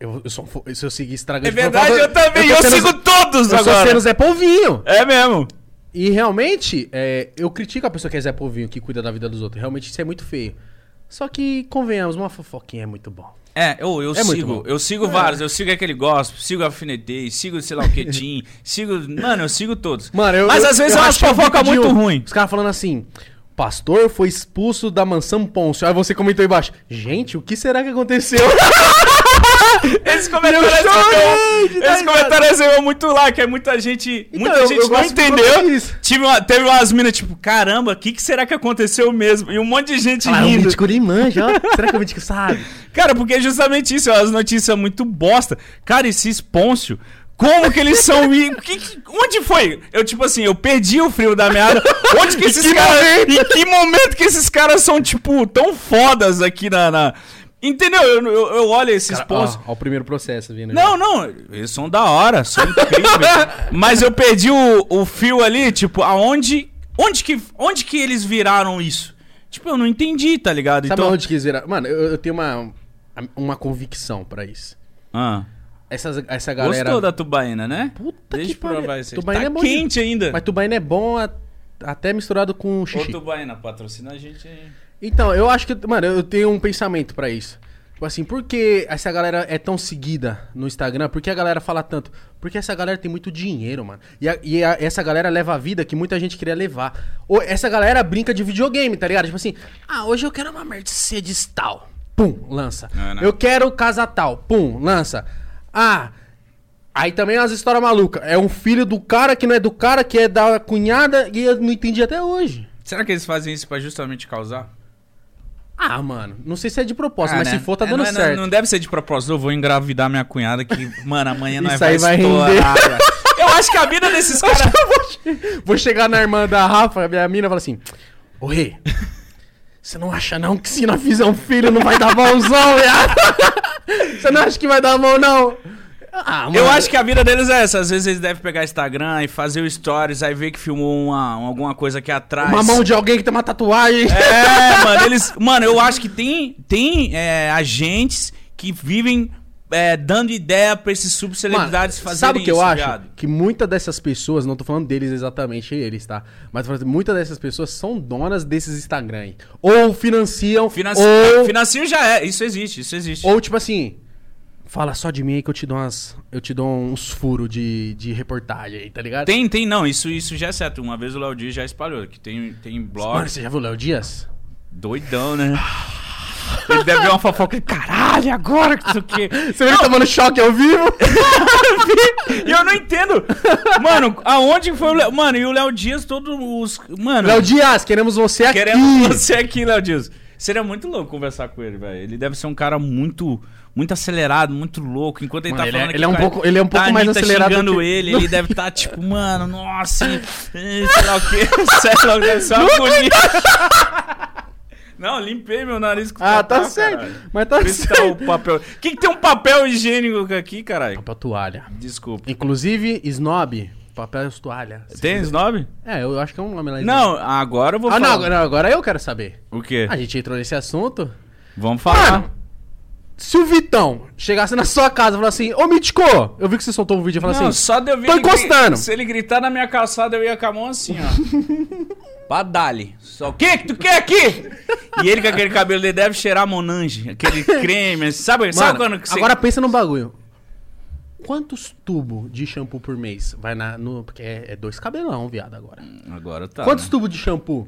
eu, eu sou, se eu seguir Instagram É de verdade, fofoca. eu também. Eu, sendo- sigo todos eu sou agora. sendo Zé Polvinho. É mesmo. E realmente, é, eu critico a pessoa que é Zé Polvinho, que cuida da vida dos outros. Realmente isso é muito feio. Só que, convenhamos, uma fofoquinha é muito bom. É, eu, eu É sigo. Eu sigo vários. Eu sigo aquele gospel, sigo Alfinetei, sigo sei lá o que, Tim. <laughs> sigo. Mano, eu sigo todos. Mano, eu, Mas eu- às vezes eu é umas achei um fofoca muito um- ruim. Os caras falando assim, pastor foi expulso da mansão Pôncio. Aí você comentou aí embaixo, gente, o que será que aconteceu? <laughs> <laughs> Esse comentário, Eu de dar esse comentário recebeu muito like, é muita gente, Então, muita eu- gente eu não gosto de entendeu. Tive uma- teve umas minas tipo, caramba, o que, que será que aconteceu mesmo? E um monte de gente Ah, o rindo. Mítico nem manja, ó. Será que o Mítico sabe? <laughs> Cara, porque é justamente isso, é as notícias muito bosta. Cara, esse espôncio, como que eles são <laughs> que- que- onde foi? Eu tipo assim, eu perdi o frio da meada. Onde que esses caras, em que momento que esses caras são tipo tão fodas aqui na, na- Entendeu? Eu, eu, eu olho esses Cara, pontos. ó, ó o primeiro processo vindo. Não, não, eles são da hora, são incríveis. <laughs> mas eu perdi o, o fio ali, tipo, aonde. Onde que, onde que eles viraram isso? Tipo, eu não entendi, tá ligado? Sabe então. onde quis virar? Mano, eu, eu tenho uma, uma convicção pra isso. Ah, Essas, essa galera... gostou da tubaína, né? Puta Deixa que eu provar pariu. isso. Tubaína tá é bom de- quente ainda. Mas tubaína é bom a- até misturado com Ô, xixi. Tubaína, patrocina a gente aí. Então, eu acho que, mano, eu tenho um pensamento pra isso. Tipo assim, por que essa galera é tão seguida no Instagram? Por que a galera fala tanto? Porque essa galera tem muito dinheiro, mano. E, a- e a- essa galera leva a vida que muita gente queria levar. Ou essa galera brinca de videogame, tá ligado? Tipo assim, ah, hoje eu quero uma Mercedes tal. Pum, lança. É, né? Eu quero casa tal. Pum, lança. Ah, aí também as histórias malucas. É um filho do cara que não é do cara, que é da cunhada, e eu não entendi até hoje. Será que eles fazem isso pra justamente causar? Ah, mano, não sei se é de propósito, Ah, mas né? se for, tá É, dando não é- não- certo. Não deve ser de propósito, eu vou engravidar minha cunhada que, <laughs> mano, amanhã nós Isso aí vai estourar, velho. Eu acho que a vida desses <laughs> caras. Vou chegar na irmã da Rafa, minha mina, e falar assim: Ô Rê, você não acha não que se nós fizer um filho não vai dar mãozão, viado? <laughs> Você não acha que vai dar mão, não? Ah, Eu acho que a vida deles é essa. Às vezes eles devem pegar Instagram e fazer o stories, aí ver que filmou uma, alguma coisa aqui atrás. Uma mão de alguém que tem uma tatuagem. É, <laughs> mano, eles. Mano, eu acho que tem, tem é, agentes que vivem é, dando ideia pra esses subcelebridades fazerem sabe o que eu isso, acho? viado. Que muitas dessas pessoas, não tô falando deles exatamente eles, tá? Mas muitas dessas pessoas são donas desses Instagram. aí. Ou financiam, Financi... ou, Financio já é, isso existe, isso existe. ou tipo assim, fala só de mim aí que eu te dou umas, eu te dou uns furos de, de reportagem aí, tá ligado? Tem, tem, não, isso, isso já é certo. Uma vez o Léo Dias já espalhou, que tem, tem blog. Mano, você já viu o Léo Dias? Doidão, né? <laughs> Ele deve ver uma fofoca. Caralho, agora que isso aqui. <laughs> Você viu ele tomando choque ao vivo? <laughs> E eu não entendo. Mano, aonde foi o Léo? Mano, e o Léo Dias, todos os. Mano, Léo Dias, queremos você aqui. queremos você aqui, Léo Dias. Seria muito louco conversar com ele, velho. Ele deve ser um cara muito. Muito acelerado, muito louco. Enquanto ele Mano, tá ele é- falando ele é um pouco- ele é um pouco tá mais Anitta acelerado xingando que- ele, ele deve estar tipo, <laughs> mano, nossa, sei lá o que, <laughs> sei lá o que, deve ser uma agonia. <laughs> Não, limpei meu nariz com Ah, tá papel, certo. caralho. Mas tá tá o certo. papel. O que, que tem um papel higiênico aqui, caralho? Papel toalha. Desculpa. Inclusive, snob, papel toalha. Tem snob? É, eu acho que é um nome lá. Não, agora eu vou Ah, não, falar. agora, agora eu quero saber. O quê? A gente entrou nesse assunto. Vamos falar. Mano, se o Vitão chegasse na sua casa e falasse assim, ô Mítico, eu vi que você soltou um vídeo e falou Não, assim, só de eu ver tô ele gri- encostando. Se ele gritar na minha calçada, eu ia com a mão assim, ó. <laughs> pra dali. Só o que que tu quer aqui? E ele com aquele cabelo dele deve cheirar Monange, aquele <laughs> creme, sabe, sabe Mano, quando que você... agora pensa num bagulho. Quantos tubos de shampoo por mês vai na. No, porque é, é dois cabelão, viado, agora. Agora tá. Quantos né? tubos de shampoo?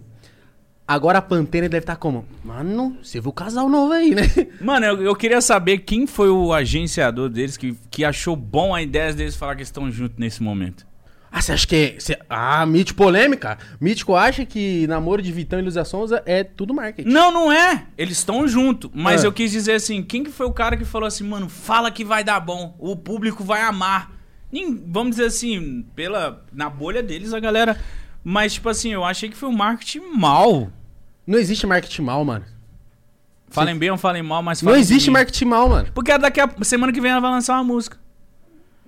Agora a Pantene deve estar como? Mano, você viu o casal novo aí, né? Mano, eu, eu queria saber quem foi o agenciador deles que, que achou bom a ideia deles falar que estão juntos nesse momento. Ah, você acha que. Você... Ah, mítico polêmica. Mítico acha que namoro de Vitão e Luzia Sonza é tudo marketing. Não, não é. Eles estão juntos. Mas É. eu quis dizer assim, quem que foi o cara que falou assim, mano, fala que vai dar bom. O público vai amar. vamos dizer assim, pela na bolha deles a galera, mas tipo assim, eu achei que foi um marketing mal. Não existe marketing mal, mano. Falem bem ou falem mal, mas Não falem existe bem. marketing mal, mano. Porque daqui a semana que vem ela vai lançar uma música.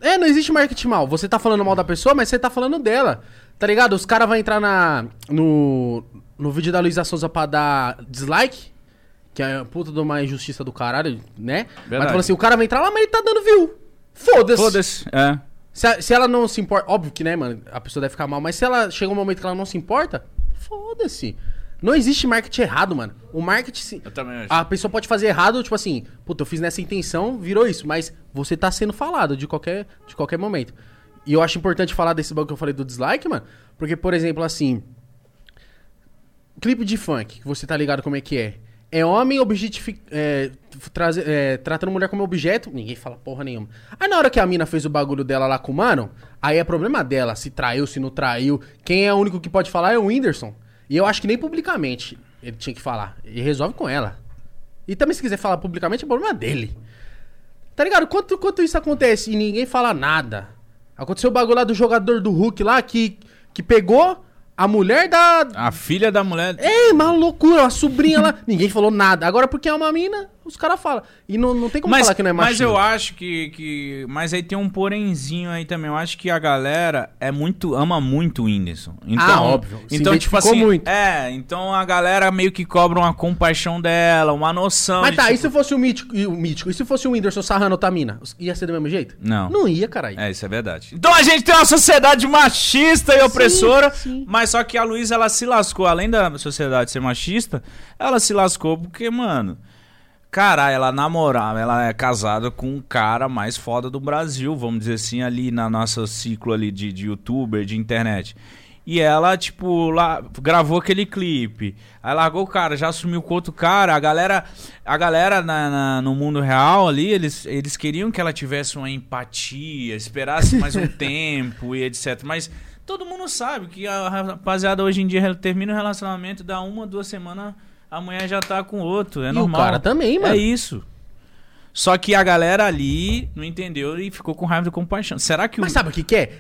É, não existe marketing mal. Você tá falando mal da pessoa, mas você tá falando dela. Tá ligado? Os caras vão entrar na, no, no vídeo da Luísa Souza pra dar dislike, que é a puta de uma injustiça do caralho, né? Mas Verdade. falando assim, o cara vai entrar lá, mas ele tá dando view. Foda-se. Foda-se. É. Se, se ela não se importa, óbvio que, né, mano, a pessoa deve ficar mal, mas se ela chega um momento que ela não se importa, foda-se. Não existe marketing errado, mano. O marketing. Eu também acho. A pessoa pode fazer errado, tipo assim, puta, eu fiz nessa intenção, virou isso, mas você tá sendo falado de qualquer, de qualquer momento. E eu acho importante falar desse bagulho que eu falei do dislike, mano, porque, por exemplo, assim. Clipe de funk, que você tá ligado como é que é. É homem objetifi é, traze- é, tratando mulher como objeto, ninguém fala porra nenhuma. Aí na hora que a mina fez o bagulho dela lá com o mano, aí é problema dela, se traiu, se não traiu. Quem é o único que pode falar é o Whindersson. E eu acho que nem publicamente ele tinha que falar. Ele resolve com ela. E também se quiser falar publicamente é problema dele. Tá ligado? Quanto, quanto isso acontece e ninguém fala nada. Aconteceu o bagulho lá do jogador do Hulk lá que, que pegou a mulher da, A filha da mulher. é, uma loucura, uma sobrinha lá. Ninguém falou nada. Agora, porque é uma mina, os caras falam. E não, não tem como mas, falar que não é machismo. mas eu acho que, que. Mas aí tem um porémzinho aí também. Eu acho que a galera é muito. ama muito o Whindersson. Então, Ah, óbvio. Se Então, tipo assim. muito. É, então a galera meio que cobra uma compaixão dela, uma noção. Mas tá, e tipo, se fosse o mítico, e o mítico? E se fosse o Whindersson sarrando outra mina? Ia ser do mesmo jeito? Não. Não ia, caralho. É, isso é verdade. Então a gente tem uma sociedade machista e opressora, sim. mas só que a Luísa ela se lascou, além da sociedade ser machista, ela se lascou porque, mano, cara, ela namorava, ela é casada com um cara mais foda do Brasil, vamos dizer assim, ali na nossa ciclo ali de, de youtuber, de internet. E ela, tipo, lá, gravou aquele clipe. Aí largou o cara, já assumiu com outro cara. A galera, a galera na- na- no mundo real ali, eles, eles queriam que ela tivesse uma empatia, esperasse mais um <laughs> tempo e etc. Mas todo mundo sabe que a rapaziada hoje em dia termina o relacionamento, dá uma, duas semanas, amanhã já tá com outro. É E o normal. cara também, mano. É isso. Só que a galera ali não entendeu e ficou com raiva e compaixão. Será que o. Mas sabe o que que é?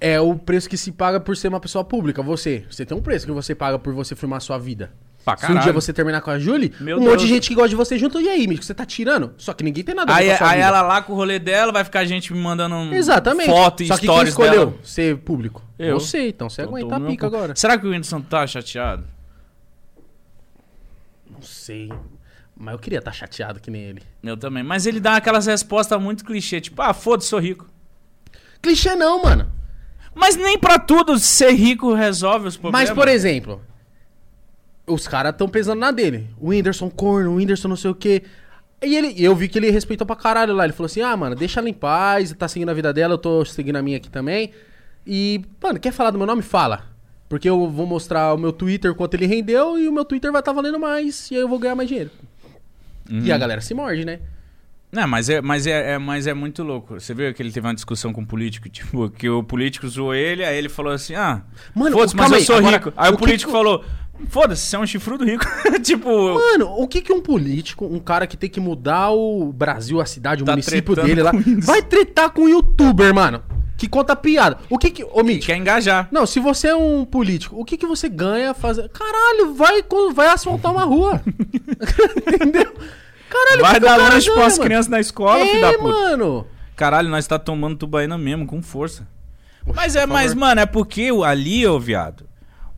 É o preço que se paga por ser uma pessoa pública. Você. Você tem um preço que você paga por você filmar a sua vida. Pra Se um dia você terminar com a Julie, Meu um monte Deus. de gente que gosta de você junto. E aí, Mítico, você tá tirando? Só que ninguém tem nada a ver Aí, com a aí vida. ela lá com o rolê dela vai ficar gente me mandando Exatamente. foto e Só que quem escolheu dela. ser público? Eu. Você, então você aguenta a pica agora. Será que o Whindersson tá chateado? Não sei. Mas eu queria estar chateado que nem ele. Eu também. Mas ele dá aquelas respostas muito clichê, tipo, ah, foda-se, sou rico. Clichê não, mano. Mas nem pra tudo ser rico resolve os problemas. Mas, por exemplo, os caras tão pesando na dele. O Whindersson corno, o Whindersson não sei o quê. E ele, eu vi que ele respeitou pra caralho lá. Ele falou assim: ah, mano, deixa ela em paz, tá seguindo a vida dela, eu tô seguindo a minha aqui também. E, mano, quer falar do meu nome? Fala. Porque eu vou mostrar o meu Twitter quanto ele rendeu e o meu Twitter vai estar valendo mais e aí eu vou ganhar mais dinheiro. Uhum. E a galera se morde, né? Não, mas é, mas, é, é- mas é muito louco. Você viu que ele teve uma discussão com um político, <laughs> tipo, que o político zoou ele, aí ele falou assim, ah, Mano, foda-se, mas eu aí, sou agora, rico. Aí o, o político que- falou, foda-se, você é um chifrudo rico. <laughs> tipo, Mano, o que que um político, um cara que tem que mudar o Brasil, a cidade, o Tá município dele lá, vai tretar com um youtuber, mano, que conta piada. O que que... Ô, Mitch, quer engajar. não, se você é um político, o que que você ganha fazer... Caralho, vai, vai asfaltar uma rua. <laughs> Entendeu? Caralho, Vai dar lanche pras crianças na escola, é, filho da puta. mano. Caralho, nós tá tomando tubaína mesmo, com força. Mas é, mas, favor. mano, é porque o- ali, ô viado,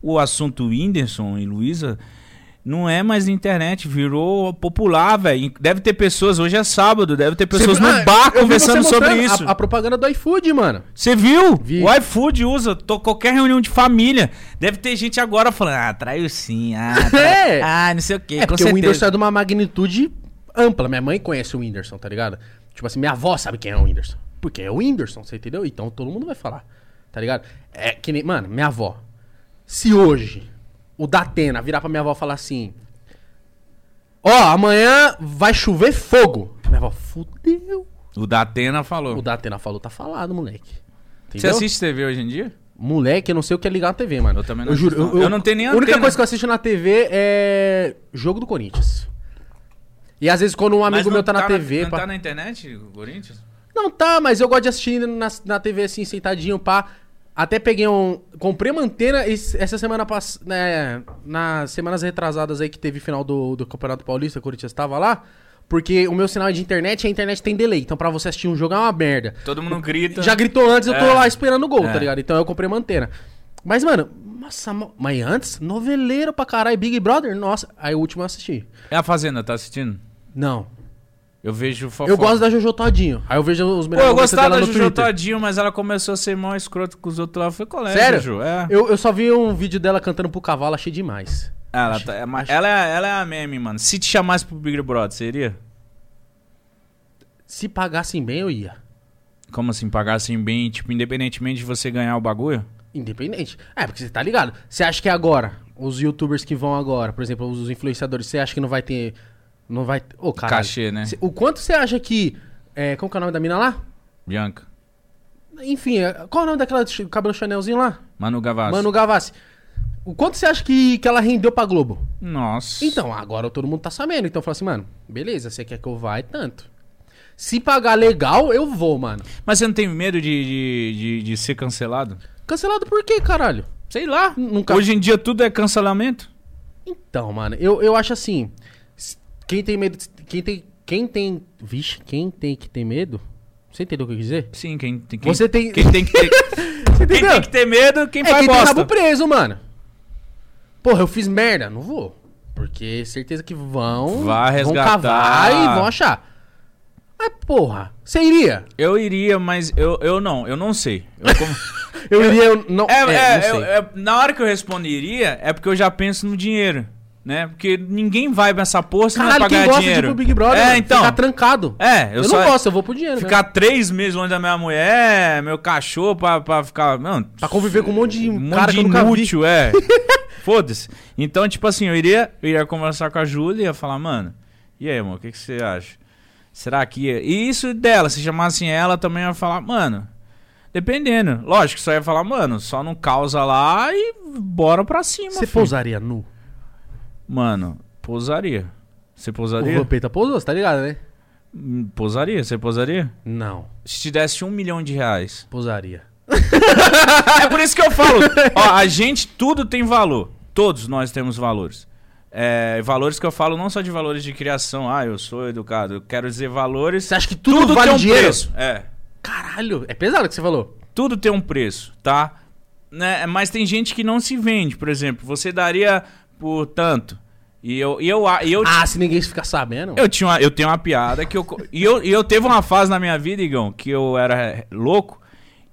o assunto Whindersson e Luísa não é mais internet, virou popular, velho. Deve ter pessoas, hoje é sábado, deve ter pessoas no Ah, bar conversando sobre isso. A, a propaganda do iFood, mano. Você viu? Vi. O iFood usa. Tô, qualquer reunião de família. Deve ter gente agora falando, ah, traiu sim. Ah, <laughs> É. ah não sei o quê. É com porque o certeza. Whindersson é de uma magnitude ampla. Minha mãe conhece o Whindersson, tá ligado? Tipo assim, minha avó sabe quem é o Whindersson. Porque é o Whindersson, você entendeu? Então todo mundo vai falar, tá ligado? É que nem... Mano, minha avó. Se hoje o Datena virar pra minha avó e falar assim... Ó, amanhã vai chover fogo. Minha avó, fudeu. O Datena falou. O Datena falou, tá falado, moleque. Você Entendeu? assiste TV hoje em dia? Moleque, eu não sei o que é ligar na TV, mano. Eu também não juro. assisto, não. Eu não tenho nem A única antena. coisa que eu assisto na TV é jogo do Corinthians. E às vezes quando um amigo meu tá na TV... Não pá- tá na internet, o Corinthians? Não, tá, mas eu gosto de assistir na, na TV assim, sentadinho, pá. Até peguei um. Comprei uma antena essa semana passada. Né, nas semanas retrasadas aí que teve final do, do Campeonato Paulista, o Corinthians tava lá. Porque o meu sinal é de internet e a internet tem delay. Então pra você assistir um jogo é uma merda. Todo mundo grita. Já gritou antes, eu tô É. lá esperando o gol, É. tá ligado? Então eu comprei uma antena. Mas, mano, nossa, mas antes, noveleiro pra caralho, Big Brother, nossa. Aí o último eu assisti. É a Fazenda, tá assistindo? Não. Eu vejo fofoca. Eu gosto da Jojo Todinho. Aí eu vejo os Pô, melhores eu momentos gostava dela da Twitter. Todinho, mas ela começou a ser mó escroto com os outros lá. Foi colégio, Sério? Ju. É. Eu, eu só vi um vídeo dela cantando pro cavalo, achei demais. Ela, tá- é ma- ela, é, ela é a meme, mano. Se te chamasse pro Big Brother, você iria? Se pagassem bem, eu ia. Como assim, pagassem bem, tipo, independentemente de você ganhar o bagulho? Independente. É, porque você tá ligado. Você acha que agora, os youtubers que vão agora, por exemplo, os influenciadores, você acha que não vai ter. Não vai. Ô, cara. Cachê, né? O quanto você acha que. É, como que é o nome da mina lá? Bianca. Enfim, é- qual é o nome daquela cabelo Chanelzinho lá? Manu Gavassi. Manu Gavassi. O quanto você acha que, que ela rendeu pra Globo? Nossa. Então, agora todo mundo tá sabendo. Então fala assim, mano, beleza, você quer que eu vá, é tanto. Se pagar legal, eu vou, mano. Mas você não tem medo de, de, de, de ser cancelado? Cancelado por quê, caralho? Sei lá. Nunca- Hoje em dia tudo é cancelamento. Então, mano, eu, eu acho assim. Quem tem medo. de- Quem tem. Quem tem. Vixe, quem tem que ter medo? Você entendeu o que eu quis dizer? Sim, quem, tem- quem, Você tem. quem tem que ter, <laughs> Você quem tem que ter medo, quem é faz quem tem bosta. rabo preso, mano. Porra, eu fiz merda. Não vou. Porque certeza que vão. Vai Vão resgatar. cavar e vão achar. Mas, porra, você iria? Eu iria, mas eu, eu não, eu não sei. Eu como- <laughs> Eu iria, eu não. É, é, é, não sei. eu- é, na hora que eu responderia, é porque eu já penso no dinheiro, né? Porque ninguém vai nessa porra se não é Caralho, pra quem ganhar gosta dinheiro. de ir pro Big Brother? é, mano? então. Ficar trancado. É, eu, Eu, só não gosto, eu vou pro dinheiro. ficar né? três meses longe da minha mulher, meu cachorro pra, pra ficar. Não, Pra conviver com um monte de um cara monte de inútil, é. <laughs> Foda-se. Então, tipo assim, eu iria, eu iria conversar com a Júlia e ia falar, mano, e aí, amor, o que, que você acha? Será que ia? E isso dela, se chamassem ela, também ia falar, mano, dependendo. Lógico, só ia falar, mano, só não causa lá e bora pra cima. Você filho. pousaria nu? Mano, pousaria. Você O pousaria? Vampeta pousou, você tá ligado, né? Hum, Pousaria? Você pousaria? Não, Se te desse um milhão de reais. pousaria. <laughs> É por isso que eu falo. Ó, a gente, tudo tem valor. Todos nós temos valores. É, valores que eu falo não só de valores de criação. Ah, eu sou educado. Eu quero dizer valores. Você acha que tudo, Tudo vale tem um dinheiro? preço. É. Caralho, é pesado o que você falou. Tudo tem um preço, tá? Né? Mas tem gente que não se vende. Por exemplo, você daria por tanto. E eu, e eu, e eu, Ah, se ninguém ficar sabendo. eu, tinha uma- eu tenho uma piada que eu. E eu, e eu teve uma fase na minha vida, Igão, que eu era louco.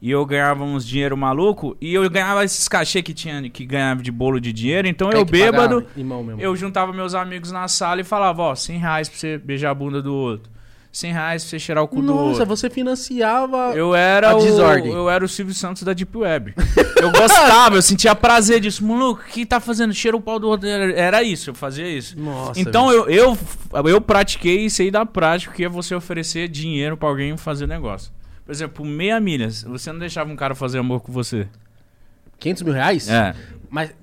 E eu ganhava uns dinheiro maluco. E eu ganhava esses cachê que tinha que ganhava de bolo de dinheiro. Então É eu bêbado. pagar. Eu juntava meus amigos na sala e falava, ó, 100 reais pra você beijar a bunda do outro. 100 reais pra você cheirar o cu do Nossa, você financiava. Eu era a o desordem. eu era o Silvio Santos da Deep Web. <laughs> Eu gostava, eu sentia prazer disso. Maluco, o que tá fazendo? Cheira o pau do outro. Era, isso, eu fazia isso. Nossa. então eu, eu, eu pratiquei isso aí da prática, que é você oferecer dinheiro pra alguém fazer negócio. Por exemplo, meia milhas. Você não deixava um cara fazer amor com você. 500 mil reais? É. Mas,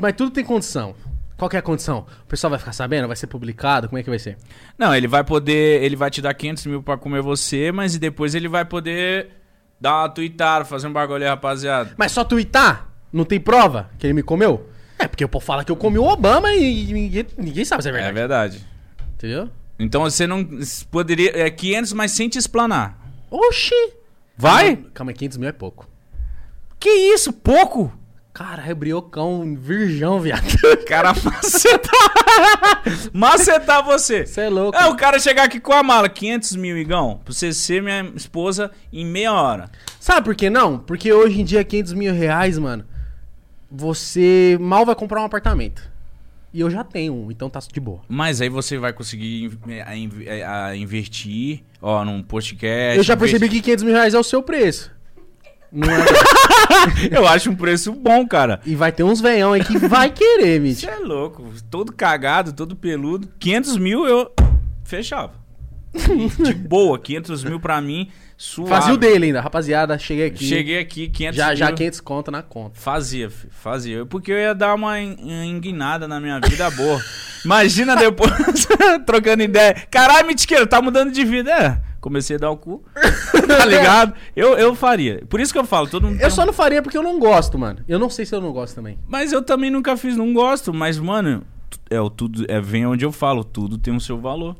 mas tudo tem condição. Qual que é a condição? O pessoal vai ficar sabendo? Vai ser publicado? Como é que vai ser? Não, ele vai poder. Ele vai te dar 500 mil pra comer você, mas depois ele vai poder dar uma tweetada, fazer um bagulho aí, rapaziada. Mas só twittar? Não tem prova que ele me comeu? É, porque o povo fala que eu comi o Obama e ninguém, ninguém sabe se é É verdade. verdade. Entendeu? Então você não. Poderia. É 500, mas sem te explanar. Oxi! Vai? Calma, calma aí, 500 mil é pouco. Que isso? Pouco? Cara, é briocão, virgão, viado. <laughs> Cara, macetar. <laughs> macetar você. Você é louco. É, o cara chegar aqui com a mala, 500 mil, Igão, pra você ser minha esposa em meia hora. Sabe por que não? Porque hoje em dia, 500 mil reais, mano, você mal vai comprar um apartamento. E eu já tenho um, então tá de boa. Mas aí você vai conseguir in- a, in- a investir, ó, num podcast. eu já investi- percebi que 500 mil reais é o seu preço. Não é... <laughs> Eu acho um preço bom, cara. e vai ter uns veião aí que vai querer, Você Mitch. é louco. Todo cagado, todo peludo. 500 mil eu fechava. <laughs> De boa, 500 mil pra mim, suave. Fazia o dele ainda, rapaziada. Cheguei aqui. Cheguei aqui, 500 Já, mil. já 500 conto na conta. Fazia, fazia. Porque eu ia dar uma en- enguinada na minha vida boa. Imagina depois, <laughs> trocando ideia. Caralho, Mitiqueiro, tá mudando de vida. É, comecei a dar o cu. <laughs> tá ligado? Eu, eu faria. Por isso que eu falo, todo mundo. Eu só não faria porque eu não gosto, mano. Eu não sei se eu não gosto também. Mas eu também nunca fiz, não gosto. Mas, mano, é o tudo. É, vem onde eu falo, tudo tem o seu valor.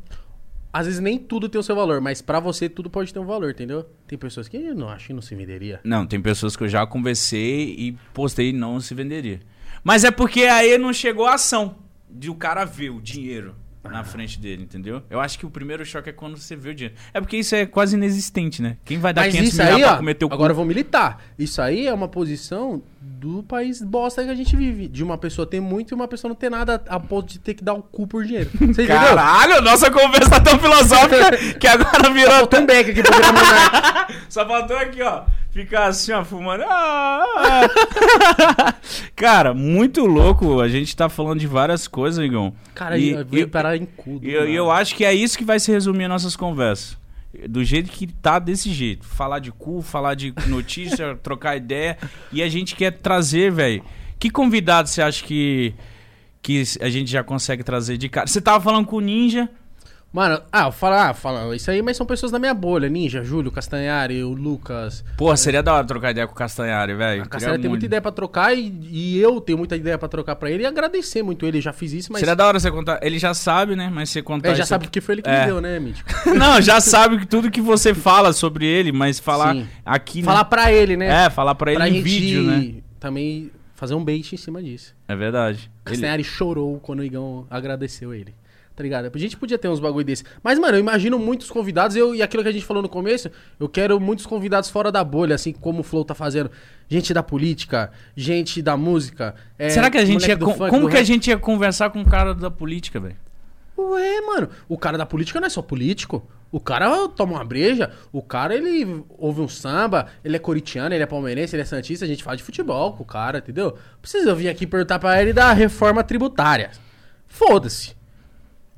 Às vezes nem tudo tem o seu valor, mas pra você tudo pode ter um valor, entendeu? Tem pessoas que eu não acho que não se venderia. Não, tem pessoas que eu já conversei e postei e não se venderia. Mas é porque aí não chegou a ação de o cara ver o dinheiro na frente dele, entendeu? Eu acho que o primeiro choque é quando você vê o dinheiro. É porque isso é quase inexistente, né? Quem vai dar Mas 500 isso mil aí, pra ó, comer teu cu? agora eu vou militar. Isso aí é uma posição do país bosta que a gente vive. De uma pessoa ter muito e uma pessoa não ter nada a ponto de ter que dar o cu por dinheiro. Você entendeu? Caralho, nossa conversa tá tão filosófica <laughs> que agora virou... Faltou um back aqui pra. <laughs> Só faltou aqui, ó. Ficar assim, ó, fumando. Ah, ah. <laughs> Cara, muito louco. A gente tá falando de várias coisas, Igão. Cara, E- eu vim e- parar em cu. E eu, eu acho que é isso que vai se resumir as nossas conversas. Do jeito que tá desse jeito. Falar de cu, falar de notícia, <laughs> trocar ideia. E a gente quer trazer, velho. Que convidado você acha que, que a gente já consegue trazer de cara? Você tava falando com o Ninja. Mano, ah, eu falo, ah, fala, isso aí, mas são pessoas da minha bolha. Ninja, Júlio, Castanhari, o Lucas. Porra, seria da hora trocar ideia com o Castanhari, velho. Castanhari tem muita ideia pra trocar e, e eu tenho muita ideia pra trocar pra ele e agradecer muito ele. Já fiz isso, mas. Seria da hora você contar. Ele já sabe, né? Mas você contar É, já isso sabe porque foi ele que É. me deu, né, Mítico? <laughs> Não, já sabe que tudo que você fala sobre ele, mas falar Sim. aqui, né? Falar pra ele, né? É, falar pra ele pra em vídeo, né? também fazer um bait em cima disso. É verdade. O Ele- Castanhari chorou quando o Igão agradeceu ele. Tá ligado? A gente podia ter uns bagulho desse. Mas, mano, eu imagino muitos convidados. Eu, e aquilo que a gente falou no começo, eu quero muitos convidados fora da bolha, assim como o Flow tá fazendo. Gente da política, gente da música. é, Será que a gente ia. con- funk, como que a rap. gente ia conversar com o cara da política, velho? Ué, mano, o cara da política não é só político. O cara toma uma breja, o cara ele ouve um samba, ele é coritiano, ele é palmeirense, ele é santista, a gente fala de futebol com o cara, entendeu? Precisa vir aqui perguntar pra ele da reforma tributária. Foda-se.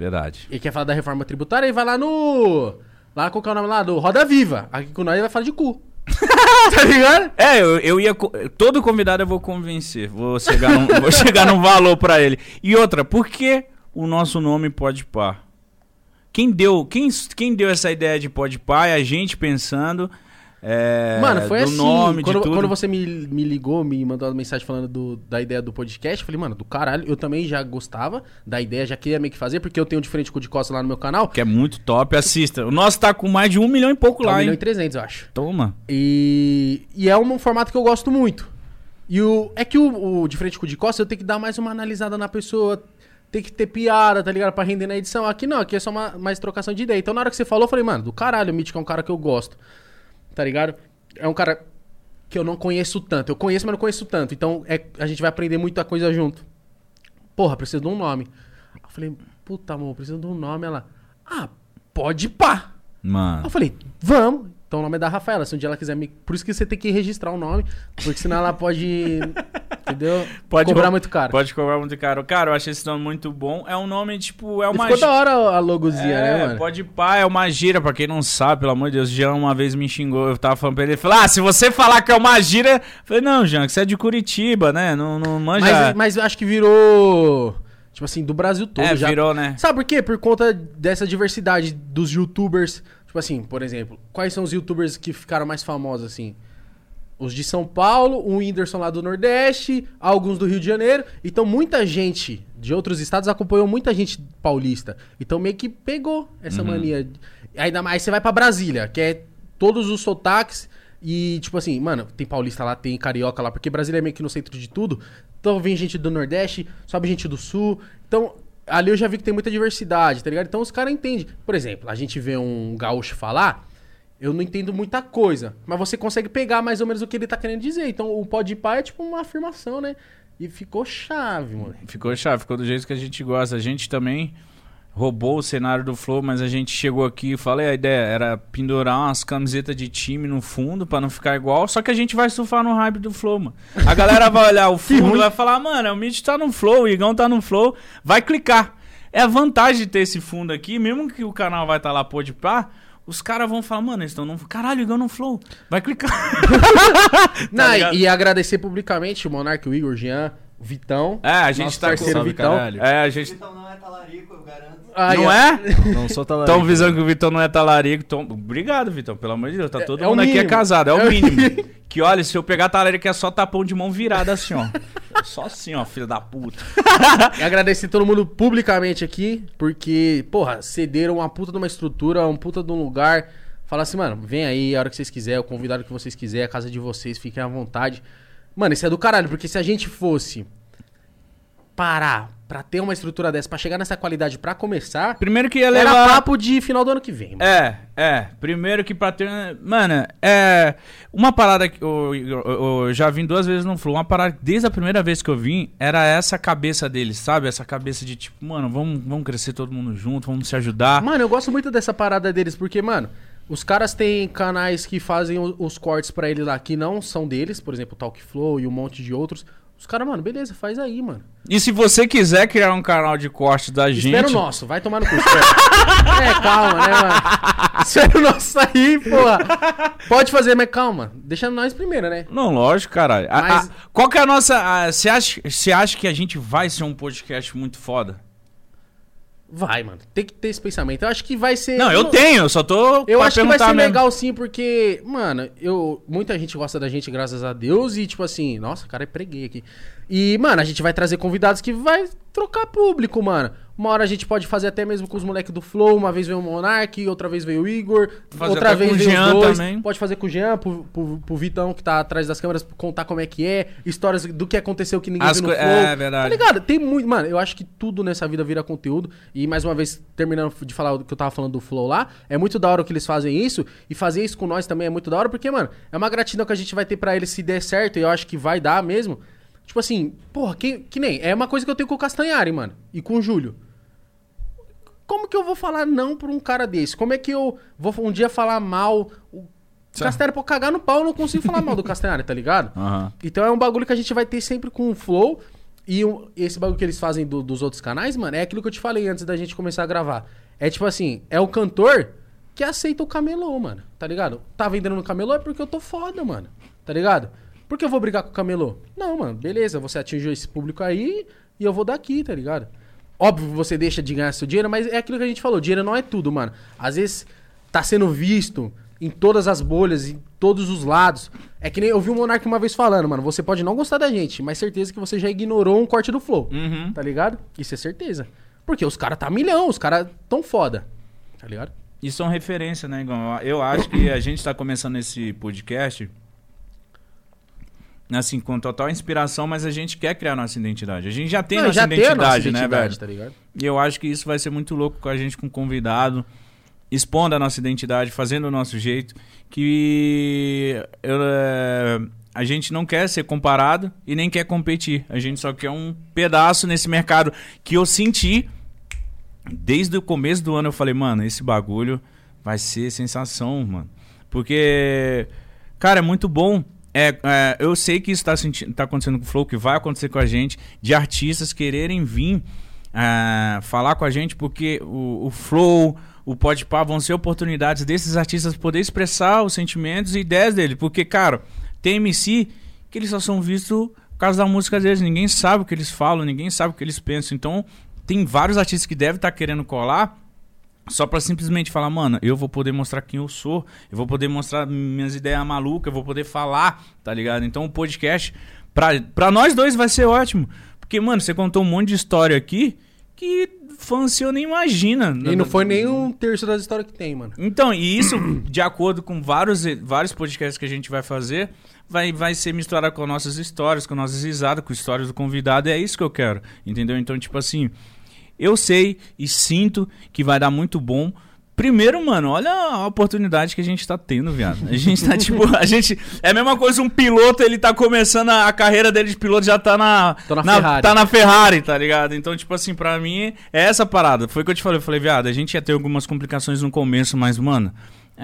Verdade. Ele quer falar da reforma tributária e vai lá no. Lá qual que é o nome lá? Do Roda Viva. Aqui com nós ele vai falar de cu. <laughs> tá ligado? É, eu, eu ia. Todo convidado eu vou convencer. Vou chegar num, vou chegar num valor pra ele. E outra, por que o nosso nome pode par? Quem deu, quem, quem deu essa ideia de pode par é a gente pensando. É, Mano, foi assim. nome, quando, quando você me, me ligou, me mandou uma mensagem falando do- da ideia do podcast, eu falei, mano, do caralho, eu também já gostava da ideia, já queria meio que fazer, porque eu tenho diferente com o de costa lá no meu canal. Que é muito top, assista. O nosso tá com mais de um milhão e pouco Tá um lá, milhão hein? e 300, eu acho. Toma. E, e é um formato que eu gosto muito. E o, é que o, o de frente com o de costas eu tenho que dar mais uma analisada na pessoa, tem que ter piada, tá ligado? Pra render na edição. Aqui não, aqui é só uma, mais trocação de ideia. Então na hora que você falou, eu falei, mano, do caralho, o Mítico é um cara que eu gosto. Tá ligado? É um cara que eu não conheço tanto. Eu conheço, mas não conheço tanto. Então é, a gente vai aprender muita coisa junto. Porra, preciso de um nome. Eu falei, puta, amor, preciso de um nome. Ela, ah, pode pá. Mano. eu falei, vamos. Então o nome é da Rafaela. Se um dia ela quiser me. Por isso que você tem que registrar o nome. Porque senão ela pode. Entendeu? <laughs> Cobrar co- muito caro. Pode cobrar muito caro. Cara, eu achei esse nome muito bom. É um nome, tipo, é uma Ficou da hora a logozinha, é, né, mano? pode pá, é uma gira, pra quem não sabe, pelo amor de Deus. Jean uma vez me xingou, eu tava falando pra ele, ele falou, ah, se você falar que é uma gira... Eu falei, não, Jean, que você é de Curitiba, né? Não, não manja... Mas, mas eu acho que virou. Tipo assim, do Brasil todo é, já. virou, né? Sabe por quê? Por conta dessa diversidade dos youtubers. Tipo assim, por exemplo, quais são os youtubers que ficaram mais famosos assim? Os de São Paulo, o Whindersson lá do Nordeste, alguns do Rio de Janeiro. Então muita gente de outros estados acompanhou muita gente paulista. Então meio que pegou essa mania. Ainda mais você vai pra Brasília, que é todos os sotaques e tipo assim, mano, tem paulista lá, tem carioca lá, porque Brasília é meio que no centro de tudo. Então vem gente do Nordeste, sobe gente do Sul. Então ali eu já vi que tem muita diversidade, tá ligado? Então os caras entendem. Por exemplo, a gente vê um gaúcho falar, eu não entendo muita coisa, mas você consegue pegar mais ou menos o que ele tá querendo dizer. Então o pode pá é tipo uma afirmação, né? E ficou chave, moleque. Ficou chave, ficou do jeito que a gente gosta. A gente também roubou o cenário do Flow, mas a gente chegou aqui e falei, a ideia era pendurar umas camisetas de time no fundo pra não ficar igual, só que a gente vai surfar no hype do Flow, mano. A galera vai olhar o <laughs> fundo e vai falar, mano, o Mitch tá no Flow, o Igão tá no Flow, vai clicar. É a vantagem de ter esse fundo aqui, mesmo que o canal vai estar lá pô de pá, os caras vão falar, mano, eles estão no. Caralho, Igão no Flow. Vai clicar. <laughs> Não, ligado? e, e agradecer publicamente o Monark, o Igor, o Jean, Vitão. É, a gente tá com- parceiro Salve, Vitão. caralho. É, a gente. Então não é talarico, eu garanto. Aí, não ó. é? <laughs> Não sou talarico. Estão visando que o Vitão não é talarico. Tão... Obrigado, Vitão. Pelo amor de Deus. Tá É- todo é o mundo aqui é casado. É o É o mínimo. que olha, se eu pegar talarico é só tapão de mão virada assim, ó. <laughs> Só assim, ó, filho da puta. <laughs> E agradecer todo mundo publicamente aqui, porque, porra, cederam uma puta de uma estrutura, um puta de um lugar. Fala assim, mano, vem aí a hora que vocês quiserem, o convidado que vocês quiserem, a casa de vocês, fiquem à vontade. Mano, isso é do caralho, porque se a gente fosse parar pra ter uma estrutura dessa, pra chegar nessa qualidade pra começar, Primeiro que ia era levar. papo de final do ano que vem, mano. É, é. Primeiro que pra ter. Mano, é. Uma parada que eu, eu- eu já vim duas vezes no Flow. Uma parada que desde a primeira vez que eu vim era essa cabeça deles, sabe? Essa cabeça de tipo, mano, vamos, vamos crescer todo mundo junto, vamos se ajudar. Mano, eu gosto muito dessa parada deles, porque, mano, os caras têm canais que fazem os cortes pra eles lá que não são deles, por exemplo, o Talk Flow e um monte de outros. Os caras, mano, beleza, faz aí, mano. E se você quiser criar um canal de corte da gente. Espera o nosso, vai tomar no cu. é, calma, né, mano? <laughs> Espera o nosso aí, porra. Pode fazer, mas calma. Deixa nós primeiro, né? Não, lógico, caralho. A- Mas- a- qual que é a nossa. Você acha, você acha que a gente vai ser um podcast muito foda? Vai, mano. Tem que ter esse pensamento. Eu acho que vai ser. Não, eu tenho, eu só tô. Eu acho que vai ser mesmo. legal sim, porque, mano, eu muita gente gosta da gente, graças a Deus, e tipo assim, nossa, cara, é preguei aqui. E, mano, a gente vai trazer convidados que vai trocar público, mano. Uma hora a gente pode fazer até mesmo com os moleques do Flow, uma vez veio o Monark, outra vez veio o Igor, Fazer outra vez com o veio Jean os dois. também. Pode fazer com o Jean, pro, pro, pro Vitão que tá atrás das câmeras, contar como é que é, histórias do que aconteceu que ninguém As viu no Flow. é, verdade. Tá ligado? Tem muito. Mano, eu acho que tudo nessa vida vira conteúdo. E mais uma vez, terminando de falar o que eu tava falando do Flow lá, é muito da hora que eles fazem isso. E fazer isso com nós também é muito da hora, porque, mano, é uma gratidão que a gente vai ter pra eles se der certo. E eu acho que vai dar mesmo. Tipo assim, porra, que, que nem. É uma coisa que eu tenho com o Castanhari, mano. E com o Júlio. Como que eu vou falar não pra um cara desse? Como é que eu vou um dia falar mal? O. Castanhari, pô, cagar no pau, eu não consigo falar mal do Castanhari, tá ligado? <laughs> Aham. Então é um bagulho que a gente vai ter sempre com o Flow. E o- esse bagulho que eles fazem do- dos outros canais, mano, é aquilo que eu te falei antes da gente começar a gravar. É tipo assim, é o cantor que aceita o camelô, mano. Tá ligado? Tá vendendo no camelô é porque eu tô foda, mano. Tá ligado? Por que eu vou brigar com o camelô? Não, mano, beleza, você atingiu esse público aí e eu vou daqui, tá ligado? Óbvio você deixa de ganhar seu dinheiro, mas é aquilo que a gente falou, dinheiro não é tudo, mano. Às vezes tá sendo visto em todas as bolhas, em todos os lados. É que nem eu vi o Monark uma vez falando, mano, você pode não gostar da gente, mas certeza que você já ignorou um corte do Flow. Uhum. Tá ligado? Isso é certeza. Porque os caras tá milhão, os caras tão foda. Tá ligado? E são referência, né, Igor? Eu acho que a gente tá começando esse podcast. Assim, com total inspiração, mas a gente quer criar nossa identidade. A gente já tem Não, nossa já identidade, tem a nossa né, identidade, velho? tá? E eu acho que isso vai ser muito louco com a gente, com convidado, expondo a nossa identidade, fazendo o nosso jeito. Que eu, é, a gente não quer ser comparado e nem quer competir. A gente só quer um pedaço nesse mercado que eu senti. Desde o começo do ano eu falei, mano, esse bagulho vai ser sensação, mano. Porque, cara, é muito bom. É, é, eu sei que isso tá, senti- tá acontecendo com o Flow, que vai acontecer com a gente, de artistas quererem vir é, falar com a gente, porque o, o Flow, o Podpah vão ser oportunidades desses artistas poder expressar os sentimentos e ideias dele. Porque, cara, tem MC que eles só são vistos por causa da música deles. Ninguém sabe o que eles falam, ninguém sabe o que eles pensam. Então, tem vários artistas que devem estar querendo colar só pra simplesmente falar, mano, eu vou poder mostrar quem eu sou, eu vou poder mostrar minhas ideias malucas, eu vou poder falar, tá ligado? Então o podcast, pra, pra nós dois vai ser ótimo. Porque, mano, você contou um monte de história aqui que fã seu nem imagina. E não foi nem um terço das histórias que tem, mano. Então, e isso, de acordo com vários, vários podcasts que a gente vai fazer, vai, vai ser misturado com nossas histórias, com nossas risadas, com histórias do convidado, e é isso que eu quero, entendeu? Então, tipo assim, eu sei e sinto que vai dar muito bom. Primeiro, mano, olha a oportunidade que a gente tá tendo, viado. A gente tá, tipo, a gente. É a mesma coisa, um piloto, ele tá começando a, a carreira dele de piloto, já tá na. Tô na Ferrari. Tá na Ferrari, tá ligado? Então, tipo assim, pra mim, é essa parada. Foi o que eu te falei. Eu falei, viado, a gente ia ter algumas complicações no começo, mas, mano,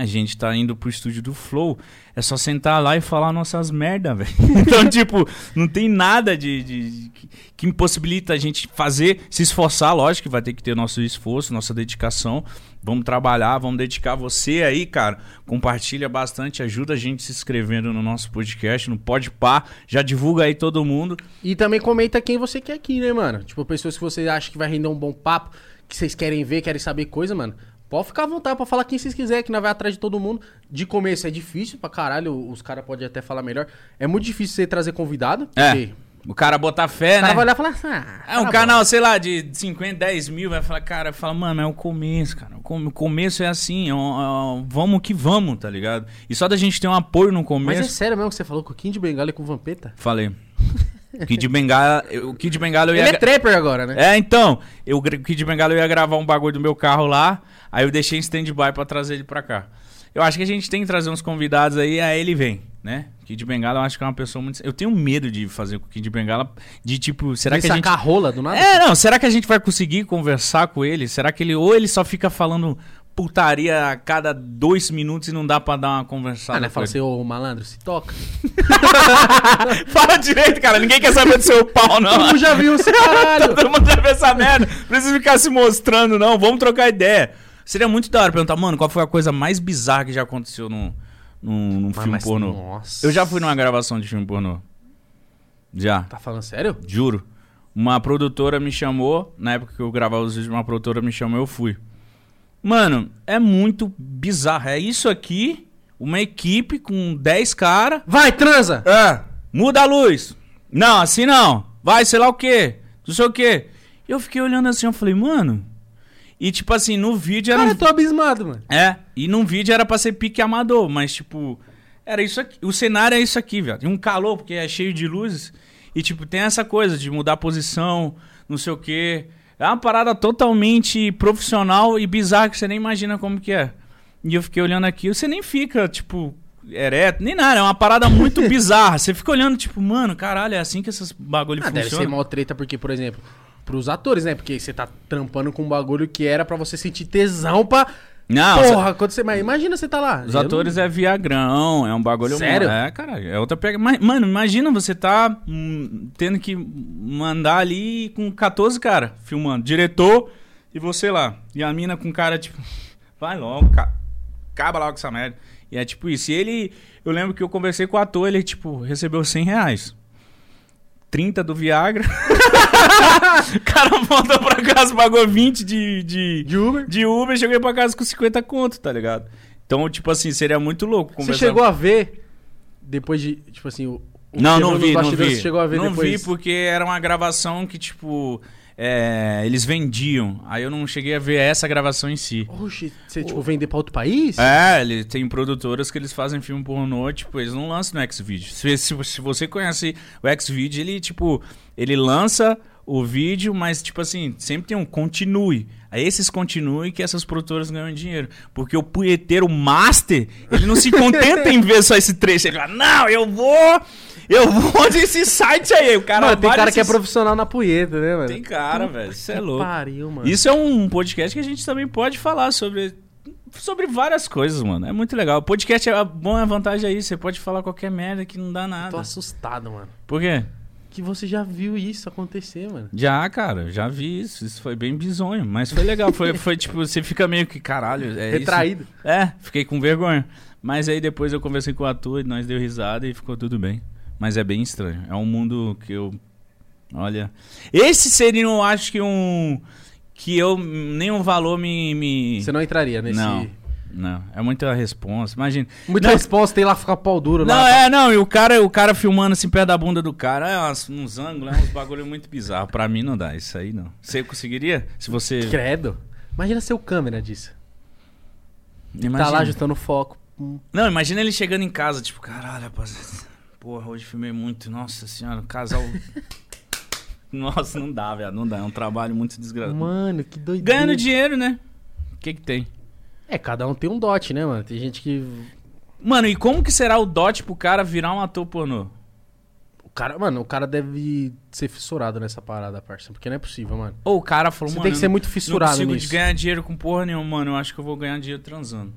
A gente tá indo pro estúdio do Flow, é só sentar lá e falar nossas merda, <laughs> velho. <laughs> Então, tipo, não tem nada de, de- que, impossibilita a gente fazer, se esforçar, lógico que vai ter que ter nosso esforço, nossa dedicação. Vamos trabalhar, vamos dedicar você aí, cara. Compartilha bastante, ajuda a gente se inscrevendo no nosso podcast, no Podpah, já divulga aí todo mundo. E também comenta quem você quer aqui, né, mano? Tipo, pessoas que você acha que vai render um bom papo, que vocês querem ver, querem saber coisa, mano. Pode ficar à vontade pra falar quem vocês quiserem, que nós vai atrás de todo mundo. De começo é difícil pra caralho, os caras podem até falar melhor. É muito difícil você trazer convidado, É, o cara botar fé, o cara né? vai olhar e falar, ah, É um tá canal, sei lá, de 50, 10 mil, vai falar, cara, fala, mano, é o começo, cara. O come- o começo é assim, é um- é um- vamos que vamos, tá ligado? E só da gente ter um apoio no bom." Mas começo. é sério mesmo que você falou com o Kim de Bengala e com o Vampeta? Falei. <laughs> O Kid Bengala, o Kid Bengala eu ia. Ele é trapper agora, né? É, então, eu, o Kid Bengala eu ia gravar um bagulho do meu carro lá, aí eu deixei em stand-by pra trazer ele pra cá. Eu acho que a gente tem que trazer uns convidados aí, aí ele vem, né? Kid Bengala eu acho que é uma pessoa muito. Eu tenho medo de fazer com o Kid Bengala, de tipo, será Ele que a gente. rola do nada? É, não, será que a gente vai conseguir conversar com ele? Será que ele. Ou ele só fica falando putaria a cada dois minutos e não dá pra dar uma conversada? Ah, né? Fala assim, ô malandro, se toca. <laughs> Fala direito, cara. Ninguém quer saber do seu pau, não. Todo mundo já viu esse <laughs> caralho. Todo mundo já viu essa merda. Não precisa ficar se mostrando, não. Vamos trocar ideia. Seria muito da hora perguntar, mano, qual foi a coisa mais bizarra que já aconteceu num, num, num filme mas- pornô? nossa. Eu já fui numa gravação de filme pornô. Já, Tá falando sério? juro. Uma produtora me chamou, na época que eu gravava os vídeos, uma produtora me chamou, eu fui. Mano, é muito bizarro. É isso aqui, uma equipe com 10 caras. Vai, transa! É, muda a luz. Não, assim não. Vai, sei lá o quê. Não sei o quê. Eu fiquei olhando assim, eu falei, mano. E tipo assim, no vídeo era. Cara, um- eu tô abismado, mano. É, e num vídeo era pra ser pique amador, mas tipo. Era isso aqui. O cenário é isso aqui, velho. Tem um calor, porque é cheio de luzes. E tipo, tem essa coisa de mudar a posição, não sei o quê. É uma parada totalmente profissional e bizarra que você nem imagina como que é. E eu fiquei olhando aqui, você nem fica, tipo, ereto, nem nada. É uma parada muito <laughs> bizarra. Você fica olhando, tipo, mano, caralho, é assim que esses bagulho Ah, deve ser funcionam. mó treta, porque, por exemplo, pros atores, né? Porque você tá trampando com um bagulho que era pra você sentir tesão pra. Não, Porra, quando você. Mas imagina você tá lá. Os Eu atores é viagrão, é um bagulho... Sério? É, cara, é outra pega. Mas, mano, imagina você tá hum, tendo que mandar ali com 14 cara filmando. Diretor e você lá. E a mina com cara, tipo... <laughs> Vai logo, ca... acaba logo com essa merda. E é tipo isso. E ele... Eu lembro que eu conversei com o ator, ele, tipo, recebeu 100 reais. 30 do Viagra. o <laughs> cara voltou pra casa, pagou 20 de... de... De Uber? De Uber, cheguei pra casa com 50 conto, tá ligado? Então, tipo assim, seria muito louco Você conversar. chegou a ver depois de. Tipo assim, o. o Não, não vi, não vi. Você chegou a ver não depois. vi porque era uma gravação que, tipo, é, eles vendiam. Aí eu não cheguei a ver essa gravação em si. Oxe, você, tipo, vender pra outro país? É, ele tem produtoras que eles fazem filme pornô, tipo, eles não lançam no Xvideo. Se, se, se você conhece o Xvideo, ele, tipo, ele lança o vídeo, mas, tipo assim, sempre tem um continue. Aí esses continue que essas produtoras ganham dinheiro. Porque o punheteiro master, ele não se contenta <laughs> em ver só esse trecho. Ele fala, não, eu vou, eu vou desse site aí. O cara Mano, tem cara que é nesse- profissional na punheta, né, mano? Tem cara, velho, isso é louco. Pariu, mano. Isso é um podcast que a gente também pode falar sobre sobre várias coisas, mano. É muito legal. O podcast é bom, a vantagem é isso. Você pode falar qualquer merda que não dá Tô nada. assustado, mano. Por quê? Que você já viu isso acontecer, mano. Já, cara, já vi isso. Isso foi bem bizonho, mas foi legal. Foi, foi tipo, você fica meio que, caralho. É isso. Retraído. É, fiquei com vergonha. Mas aí depois eu conversei com o ator e nós deu risada e ficou tudo bem. Mas é bem estranho. É um mundo que eu. Olha. Esse seria, eu acho que um. Que eu. Nenhum valor me. me... Você não entraria nesse. Não. Não, é muita responsa. Imagina. Muita Não. resposta, tem lá ficar pau duro Não, lá. é, não, e o cara, o cara filmando assim perto da bunda do cara, é umas- uns ângulos, é uns bagulho muito bizarro. Pra mim não dá, isso aí não. Você conseguiria? Se você. Credo. Imagina ser o câmera disso. Imagina. Tá lá ajustando o foco. Não, imagina ele chegando em casa, tipo, caralho, rapaziada. Porra, hoje filmei muito. Nossa senhora, casal. <laughs> Nossa, não dá, velho. Não dá. É um trabalho muito desgraçado. Mano, que doideira. Ganhando dinheiro, né? O que que tem? É, cada um tem um dote, né, mano? Tem gente que. Mano, e como que será o dote pro cara virar um ator pornô? O cara, mano, o cara deve ser fissurado nessa parada, parça. Porque não é possível, mano. Ou o cara falou, Você mano. tem que ser muito Não fissurado consigo nisso. ganhar dinheiro com porra nenhuma, mano. Eu acho que eu vou ganhar dinheiro transando.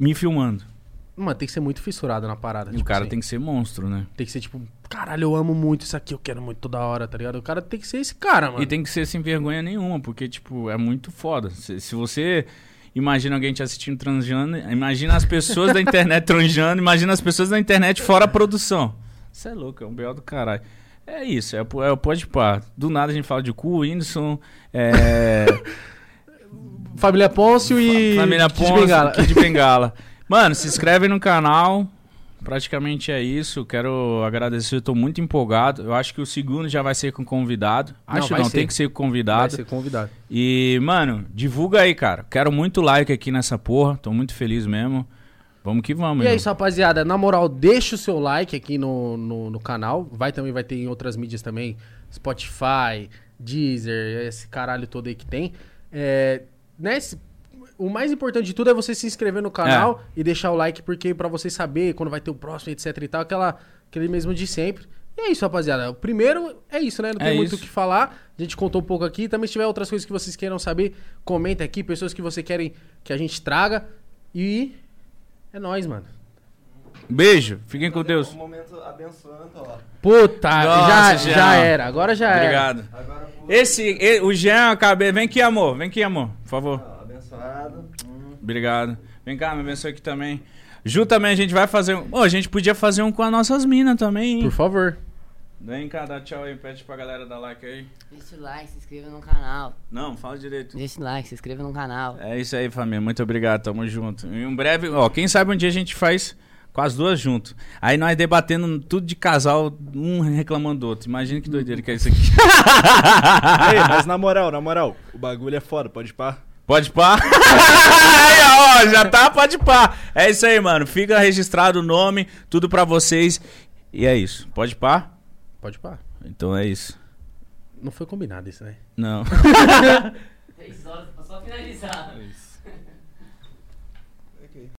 me filmando. Mano, tem que ser muito fissurado na parada. E o cara tem que ser monstro, né? Tem que ser tipo, caralho, eu amo muito isso aqui, eu quero muito toda hora, tá ligado? O cara tem que ser esse cara, mano. E tem que ser sem vergonha nenhuma, porque, tipo, é muito foda. Se, se você imagina alguém te assistindo transando, imagina as pessoas da internet <laughs> transando, imagina as pessoas da internet fora a produção. Isso é louco, é um B.O. do caralho. É isso, é, o- é o pode pá. Do nada a gente fala de cu, Whindersson, é, <laughs> Família Pôncio e. Família Kid Ponce, Bengala. Kid Bengala. <laughs> Mano, se inscreve no canal. Praticamente é isso. Quero agradecer, eu tô muito empolgado. Eu acho que o segundo já vai ser com convidado. Não, Acho não, ser. tem que ser com Vai convidado. ser convidado. E, mano, divulga aí, cara. Quero muito like aqui nessa porra. Tô muito feliz mesmo. Vamos que vamos, E é isso, rapaziada. Na moral, deixa o seu like aqui no, no, no canal. Vai também, vai ter em outras mídias também. Spotify, Deezer, esse caralho todo aí que tem. É, né, o mais importante de tudo é você se inscrever no canal e deixar o like, porque pra você saber quando vai ter o próximo, etc e tal, aquela, aquele mesmo de sempre. E é isso, rapaziada. O primeiro é isso, né? Não tem É muito o que falar. A gente contou um pouco aqui. Também se tiver outras coisas que vocês queiram saber, comenta aqui. Pessoas que você querem que a gente traga. E é nóis, mano. Beijo. Fiquem com Deus. Um momento abençoando, ó. Puta, Nossa, já, Jean. já era. Agora já era. Obrigado. Agora o Esse, o Jean, acabei. Vem aqui, amor. Vem aqui, amor. Por favor. Abençoado. Hum. Obrigado. Vem cá, me abençoe aqui também. Ju também, a gente vai fazer um. Ô, a gente podia fazer um com as nossas minas também, hein? Por favor. Vem cá, dá tchau aí, pede pra galera dar like aí. Deixa o like, se inscreva no canal. Não, fala direito. Deixa o like, se inscreva no canal. É isso aí, família. Muito obrigado, tamo junto. Em um breve, ó, quem sabe um dia a gente faz com as duas junto. Aí nós debatendo tudo de casal, um reclamando do outro. Imagina que doideira que é isso aqui. <laughs> Ei, mas na moral, na moral, o bagulho é foda, pode pá. Pode pá? <laughs> aí, ó, já tá, pode pá. É isso aí, mano. Fica registrado o nome, tudo pra vocês. E é isso. Pode pá? Pode pá. Então é isso. Não foi combinado isso, né? Não. Três horas pra só finalizar.